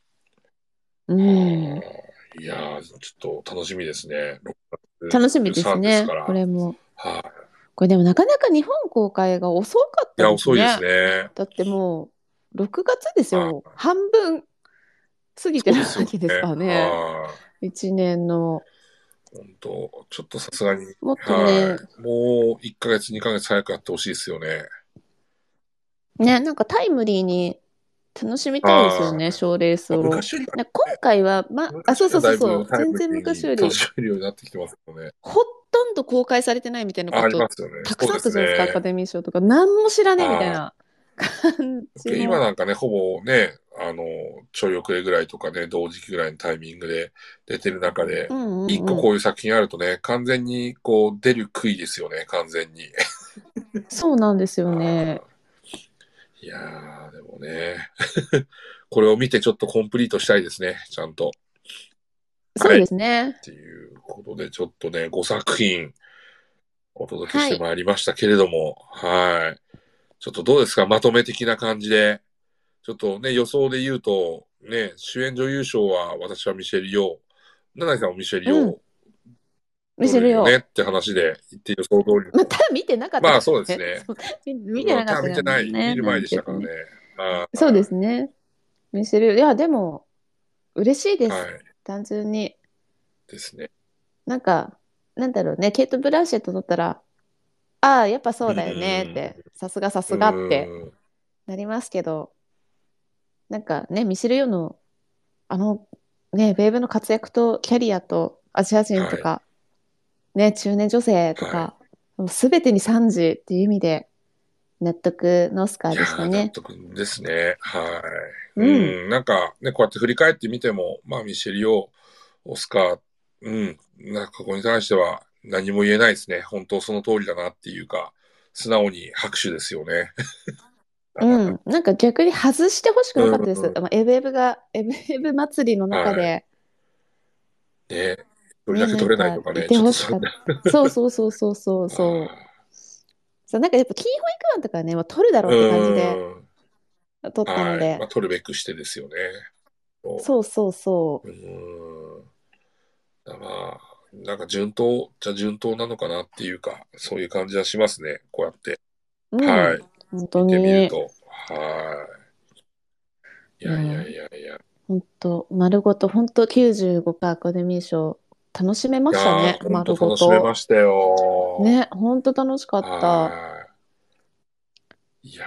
うん。いやー、ちょっと楽しみですね。6月楽しみです13ね。これも。はい。これでもなかなか日本公開が遅かっいや、たですね。遅いですね。だってもう、6月ですよ。は半分過ぎてるわけですからね。はい1年の。本当、ちょっとさすがに、もっとね、はい。もう1ヶ月、2ヶ月早くやってほしいですよね。ね、なんかタイムリーに楽しみたいですよはね、賞レースを。昔よりはね今回は、ま、あ、そうそうそうそう、全然昔より、楽しめるようになってきてますよね。ほとんど公開されてないみたいなあことりますよね。たくさんあったじゃないですか、アカそうデミー賞とか。何も知らねえみたいな感じね。今の。なんかね、ほぼね、あの、ちょい遅れぐらいとかね、同時期ぐらいのタイミングで出てる中でう、んうんうん一個こういう作品あるとね、完全にこう出る杭ですよね、完全に。そうなんですよね。いやー、でもね、これを見てちょっとコンプリートしたいですね、ちゃんと。そうですね。っていうことで、ちょっとね、5作品お届けしてまいりましたけれども、はい。ちょっとどうですかまとめ的な感じで。ちょっとね、予想で言うと、ね、主演女優賞は私はミシェル・ヨー。七井さんもミシェル・ヨー。うん見せるよ。ねって話で言って予想通り。まあ、ただ見てなかったまあそうですね見 見てなかった見てない。見る前でしたからね。そうですね。見せる。いや、でも、嬉しいです。はい。単純に。ですね。なんか、なんだろうね、ケイト・ブランシェットだったら、ああ、やっぱそうだよねって、さすがさすがってうんなりますけど、なんかね、見せるようの、あの、ね、ベーブの活躍とキャリアとアジア人とか、ね、中年女性とか、もう全てに賛辞っていう意味で、納得のオスカーでしたね。得ですね。はい。ううんん、なんかね、こうやって振り返ってみても、まあ、ミシェリオ、オスカー、うん、なんかここに関しては何も言えないですね。本当その通りだなっていうか、素直に拍手ですよね。うん、なんか逆に外してほしくなかったです。うんうんまあエブエブが、エブエブ祭りの中で、ね、どれだけ取れないとかね、かちょっとそうそうそうそうそうそう。あ そうなんかやっぱキーホイクワンとかね、もう取るだろーうって感じでうん取ったので、はい。まあ、取るべくしてですよね。そうそうそうそうーん。だまあ、なんか順当じゃ順当なのかなっていうか、そういう感じはしますね。こうやって。う。うん、はい。本当見てみるに、と。はい。いやいやいやいや。本当、丸ごと、本当95回アカデミー賞、楽しめましたね、丸ご当楽しめまと。したよ。ね、本当楽しかった。はい。いや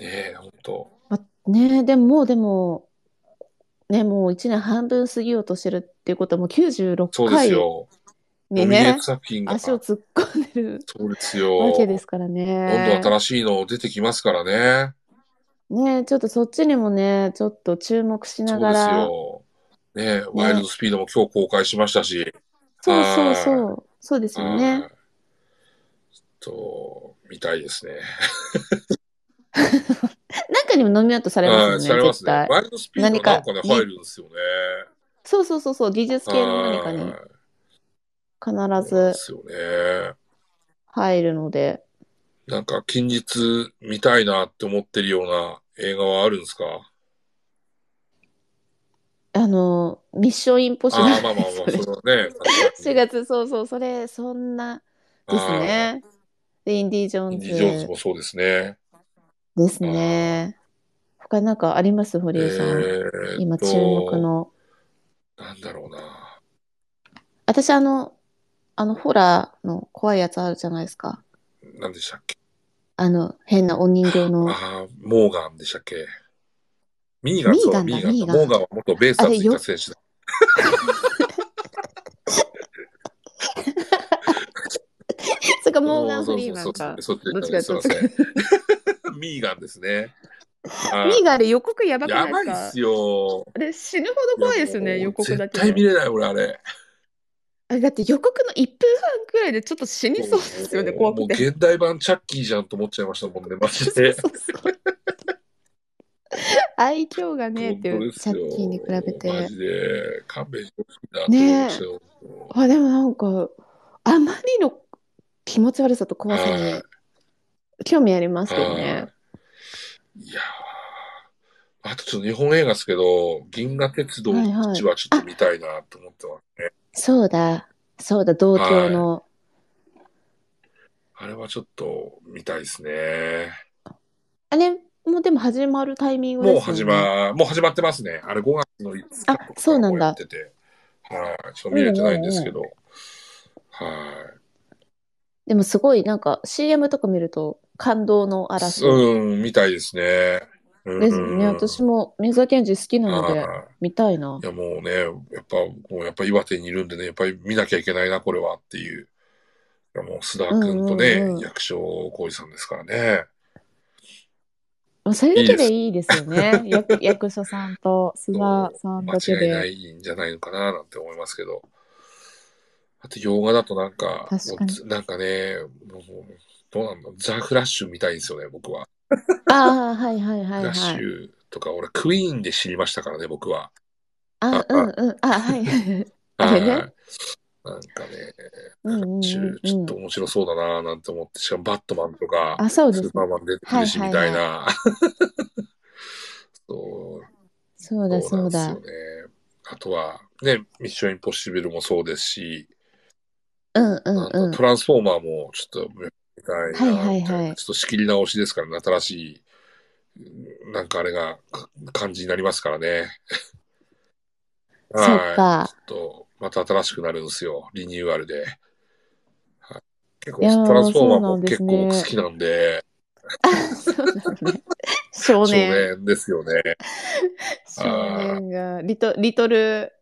ー、ねえ、本当。まね、でももう、でも、ね、もう1年半分過ぎようとしてるっていうことは、もう96そうです回よ。にね。足を突っ込んでるそうですよ。わけですからどんね。どん新しいの出てきますからね。ね、ちょっとそっちにもね、ちょっと注目しなそうですがら、よ。ねえ、ワイルドスピードも今日公開しましたし。そうそうそう、そうですよはいね。ちょっと、見たいですね。なんかにもノミネートされはい、ますよね。絶対。ワイルドスピードなんかね、入るんですよね。そうそうそうそう、技術系の何かにはい必ずすよね。入るので、なんか近日見たいなって思ってるような映画はあるんですか？あの、ミッションインポッシブルああ、まあまあまあ、そね。4月、そうそう、それ、そんなですね。で、インディ・ジョーンインディ・ジョーンズズもそうですね。ですね。他なんかあります？堀江さん。今注目。の。なんだろうな。私、あの、あの、ホラーの怖いやつあるじゃないですか。なんでしたっけ？あの、変なお人形の。ああ、モーガンでしたっけ？ミーガン、ミミーガン。モーガンは元ベースターズ選手だ。そかモーガン・フリーマンか。そっちどっちかとい。ミーガンですね。ミーガンで予告やばくないですか？やばいっすよ。あれ死ぬほど怖いですよね、予告だけ。絶対見れない、俺、あれ。あれだって予告の1分半くらいでちょっと死にそうですよね、怖くて。もう現代版チャッキーじゃんと思っちゃいましたもんね、マジで。愛嬌がねっていう、本当ですよチャッキーに比べマて。ジで、勘弁してほしいなって思いましたよ。あ、でもなんか、あまりの気持ち悪さと怖さにはい興味ありますけどね。はいいやーあとちょっと日本映画ですけど、銀河鉄道はいはい1はちょっと見たいなと思ってますね。そうだ、そうだ、同郷の。あれはちょっと見たいですね。あれもでも始まるタイミングです。もう始ま、もう始まってますね。あれ5月の5日あそうなんだてて。はい。ちょっと見れてないんですけど。はい。でもすごいなんか CM とか見ると感動の嵐うん、みたいですね。うんですね。私も宮沢賢治好きなのではい見たいな。いやもうね、やっぱ、もうやっぱ岩手にいるんでね、やっぱり見なきゃいけないな、これはっていう。いやもう須田君とね、うんうんうん役所広司さんですからね。それだけでいいですよね。役役所さんと須田さんだけ間違いなで。いんじゃないのかな、なんて思いますけど。あと、洋画だとなんか、確かなんかね、もうどうなんだザ・フラッシュ見たいんですよね、僕は。ああ、はいはいはいフラッシはい。ュとか、俺、クイーンで知りましたからね、僕は。あ、うんうん。あ、はい。あれねはいなんかね、うんうんうんちょちょっと面白そうだななんて思って、しかもバットマンとか、あ、そうですね。スーパーマン出てくるし、はいみたいはいな。そう、そうだそうだ。あとは、ね、ミッションインポッシブルもそうですし、うんうん。トランスフォーマーもちょっと見たいな、はいはいはいちょっと仕切り直しですからね、新しい、なんかあれがか感じになりますからね。そっかちょっと、また新しくなるんですよ、リニューアルで。はい、結構、トランスフォーマーも結ね構好きなんで、そうなんね。少少年。年ですよね。少年が、リトリトル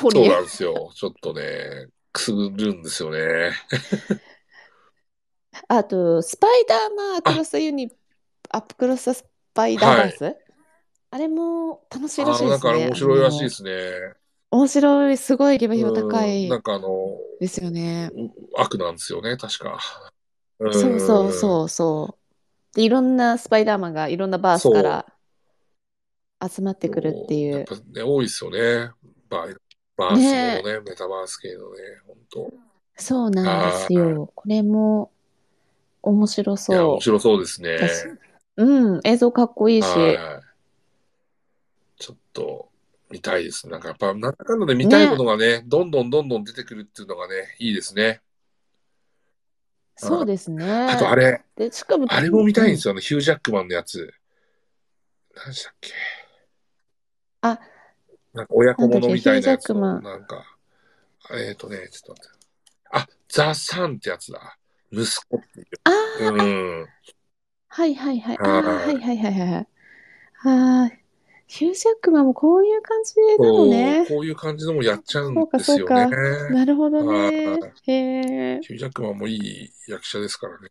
ホリエそうなんですよ。ちょっとね、くすぐるんですよね。あと、スパイダーマンアクロスユニ、アップクロススパイダーバース、あれも楽しいあらしいですね。ーなんか面白いらしいであすね。の面白い、すごい下馬評高ういんなんかあの、ですよね。う悪なんですよね、確か。そうそううそうそう。で、いろんなスパイダーマンがいろんなバースから集まってくるっていう。やっぱね、多いですよね。バーバースもね、メタバース系のね、本当そうなんですよ。これも面白いや、そう面。白そうですね。うん、映像かっこいいし。はい。ちょっと、見たいです。なんかやっぱ、なんだかんだで見たいものがね、どんどんどんどん出てくるっていうのがね、いいですね。そうですね。あとあれ、で、しかも、あれも見たいんですよ、あの、ヒュージャックマンのやつ。何でしたっけ？あ、なんか親子ものみたいなやつのなんか、えっ、ー、とね、ちょっと待って。あ、ザ・サンってやつだ。息子っていう。ああ、うん。はいはいはい。あはいあ、はいはいはいはいはい。ヒュージャックマンもこういう感じなのね。こういう感じのもやっちゃうんそうかですよそうかね。なるほどねは。へえ、ヒュージャックマンもいい役者ですからね。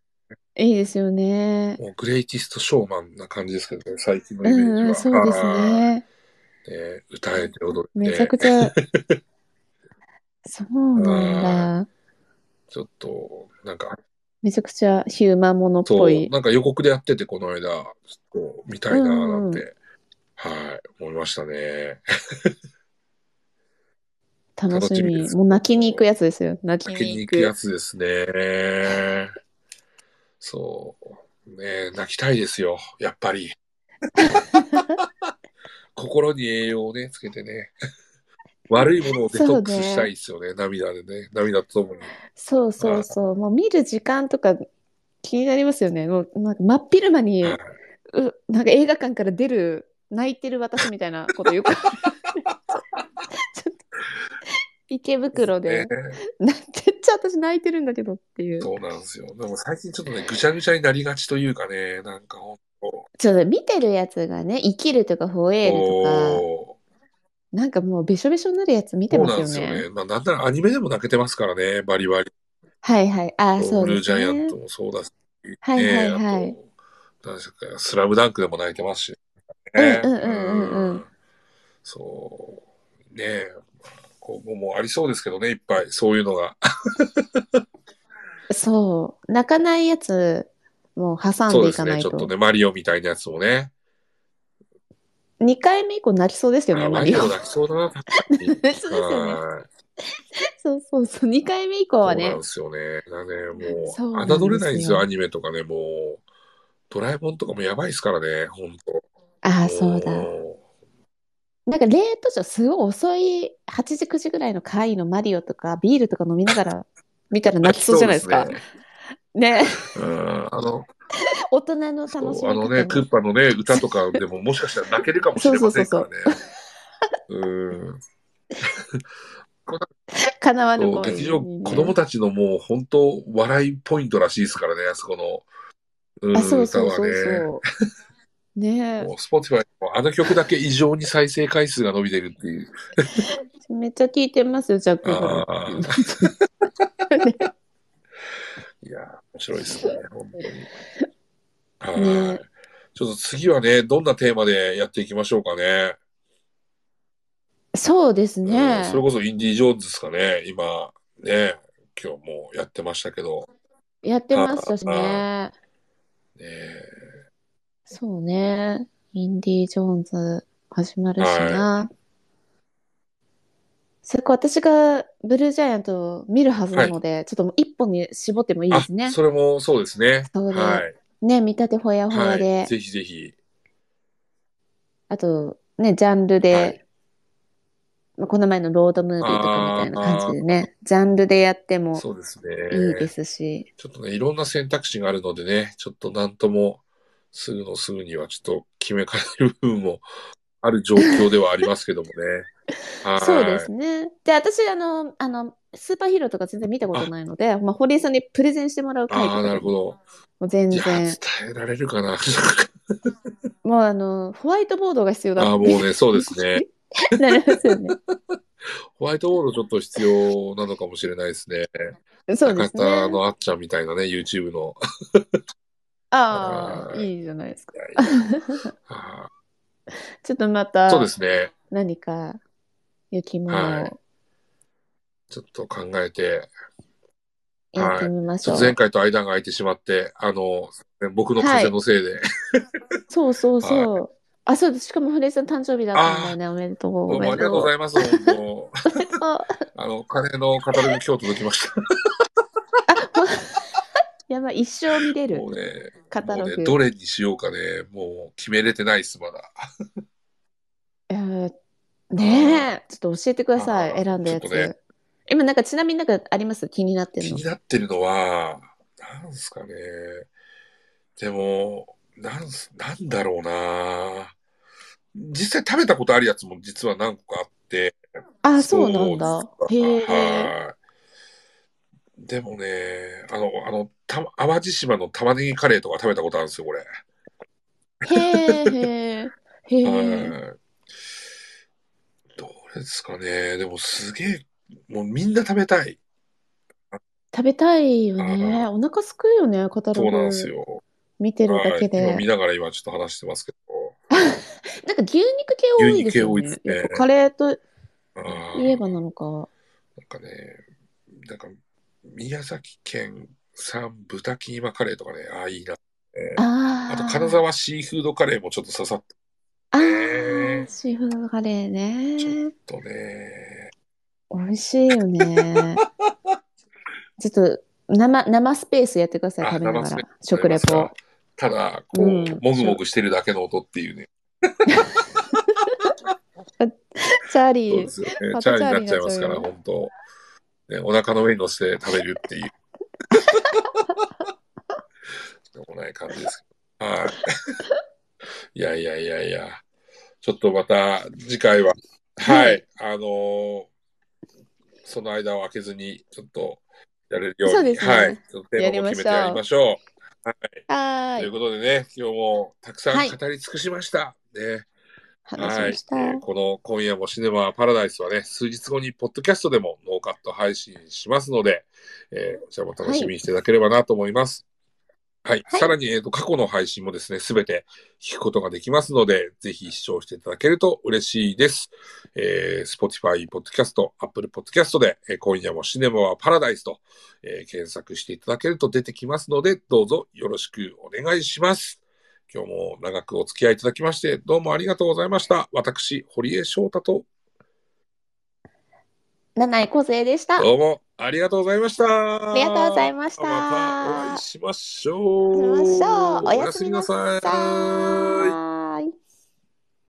いいですよね。もうグレイティストショーマンな感じですけどね、最近のうイメージは。んうん、そうですね。はい。ね歌えて踊って。めちゃくちゃ。そうなんだ。ちょっと、なんか、めちゃくちゃヒューマンものっそう、ぽい。なんか予告でやってて、この間、ちょっと見たいななんて、はい、思いましたね。楽しみ。もう泣きに行くやつですよ。泣きにに行く。やつですね。そう。ね泣きたいですよ、やっぱり。心に栄養をね、つけてね。悪いものをデトックスしたいですよね、涙でね。涙とともに。そうそうそう。もう見る時間とか気になりますよね。もうなんか真っ昼間に、はうなんか映画館から出る、泣いてる私みたいなことよく。ちょっと池袋でね、なめっちゃ私泣いてるんだけどっていう。そうなんですよ。でも最近ちょっとね、ぐちゃぐちゃになりがちというかね、なんかほんと。ちょっと見てるやつがね、生きるとかフォエールとか、おなんかもうべしょべしょになるやつ見てそうますよね。なんですよね。まあ、なんならアニメでも泣けてますからね、バリバリ。はいはい。ああ、そうブルーですねジャイアント。もそうだし、はいはいねはいスラムダンクでも泣いてますし、うんうんうんうんうんそう、ねえ、今後もありそうですけどね、いっぱい、そういうのが。そう。泣かないやつ、もう挟んでそうですね、いかないと。ちょっとね、マリオみたいなやつもね。2回目以降泣きそうですよね、あマリオ。泣きそうだな。そうですよね。はいそうそうそう。2回目以降はねそうなんで。すよね。だね、もう、侮れないんですよ、アニメとかね、もう。ドラえもんとかもやばいですからね、ほんと。ああ、そうだ。もなんか、例としてはすごい遅い8時、9時ぐらいの回のマリオとか、ビールとか飲みながら見たらう泣きそうじゃないですか。ね。うん、あの、大人の楽しみあのね、クッパのね、歌とかでももしかしたら泣けるかもしれませんからね。うん。かなわぬそう恋劇場、子供たちのもう本当、笑いポイントらしいですからね、あそこの、うん、あ、そうそうそう。そう。ねもう、 Spotify もあの曲だけ異常に再生回数が伸びてるっていう。え。めっちゃ聞いてますよ、ジャック。いやー、面白いですね、本当に。はい、ねちょっと次はね、どんなテーマでやっていきましょうかね。そうですうんねそ。れこそインディ・ジョーンズですかね、今、ね、今日もやってましたけど。やってましたしあね。ねそうね。インディ・ジョーンズ始まるしな。それか私がブルージャイアントを見るはずなので、ちょっともう一本に絞ってもいいですねあ、。それもそうですね。そうねはい。ね、見立てほやほやで。はい。ぜひぜひ。あと、ね、ジャンルで、はいまあこの前のロードムービーとかみたいな感じでね、ジャンルでやってもそうですね。いいですし。ちょっとね、いろんな選択肢があるのでね、ちょっとなんとも、すぐのすぐにはちょっと決めかねる部分もある状況ではありますけどもね。は いそうですね。で、私、あの、あの、スーパーヒーローとか全然見たことないので、まあ、堀井さんにプレゼンしてもらう回とああ、かでもなるほど。もう全然伝、えられるかな。もうあの、ホワイトボードが必要だああ、もうね、そうですね。なりますよね。ホワイトボードちょっと必要なのかもしれないですね。そうです中田ね。のあっちゃんみたいなね、YouTube の。ああ、はいいいじゃないですか。ちょっとまーたそうですね。何か、雪もはいちょっと考えて、やってみましょう。ちょっと前回と間が空いてしまって、あの、僕の風邪のせいで、そうそうそう。あ、そうです。しかも堀井さん誕生日だったんだよね。おめでとう。どうもありがとうございます。本当 あの、金のカタログ今日届きました。やばい、一生見れるもうね、ね、どれにしようかね、もう決めれてないです、まだ。えーねえ、ちょっと教えてください。選んだやつ。ね今なんかちなみになんかあります？気になってるの気に。なってるのは、なんすかね。でも、なんす、なんだろうな。実際食べたことあるやつも実は何個かあって。あ、そうなんだ。へえ。はい。でもね、あの、あの、た、淡路島の玉ねぎカレーとか食べたことあるんですよ、これ。へえ、へえ。どれですかね。でもすげえ、もうみんな食べたい。食べたいよね。あお腹すくよね、カタロそうなんですグよ。見てるだけはい。今見で。ながら今ちょっと話してますけど。なんか牛肉系多いですよね牛肉系多いです。ねカレーとあーいえばなのか。なんかね、なんか、宮崎県産豚キーマカレーとかね、ああ、いいな。ああ。あと、金沢シーフードカレーもちょっと刺さっあねあ、シーフードカレーね。たね。美味しいよね。ちょっと生、生スペースやってください、あ食べながら。食レポ。ただ、こう、うんもぐもぐしてるだけの音っていうね。チャーリー、ね。まチャたーリーになっちゃいますから、本当ね、お腹の上に乗せて食べるっていう。でもない感じですけど。はい。いやいやいやいや。ちょっとまた次回は、は、はいいあのーその間を空けずに、ちょっとやれるように、そうねはい。ちょっとテーマも決めてやりましょう。はーい。ということでね、今日もたくさはいん語り尽くしました。ね。話しました。はいえーこの今夜もシネマパラダイスはね、数日後にポッドキャストでもノーカット配信しますので、えーこちらも楽しみにしていただければなと思います。はい。はいさらに、えっ、と、過去の配信もですね、すべて聞くことができますので、ぜひ視聴していただけると嬉しいです。えー、Spotify、Podcast、Apple Podcast で、えー今夜もシネマはパラダイスと、えー検索していただけると出てきますので、どうぞよろしくお願いします。今日も長くお付き合いいただきまして、どうもありがとうございました。私、堀江翔太と、七井小生でした。どうもありがとうございました。ありがとうございましたまたお会いしましょう。しましょうおやすみなさい。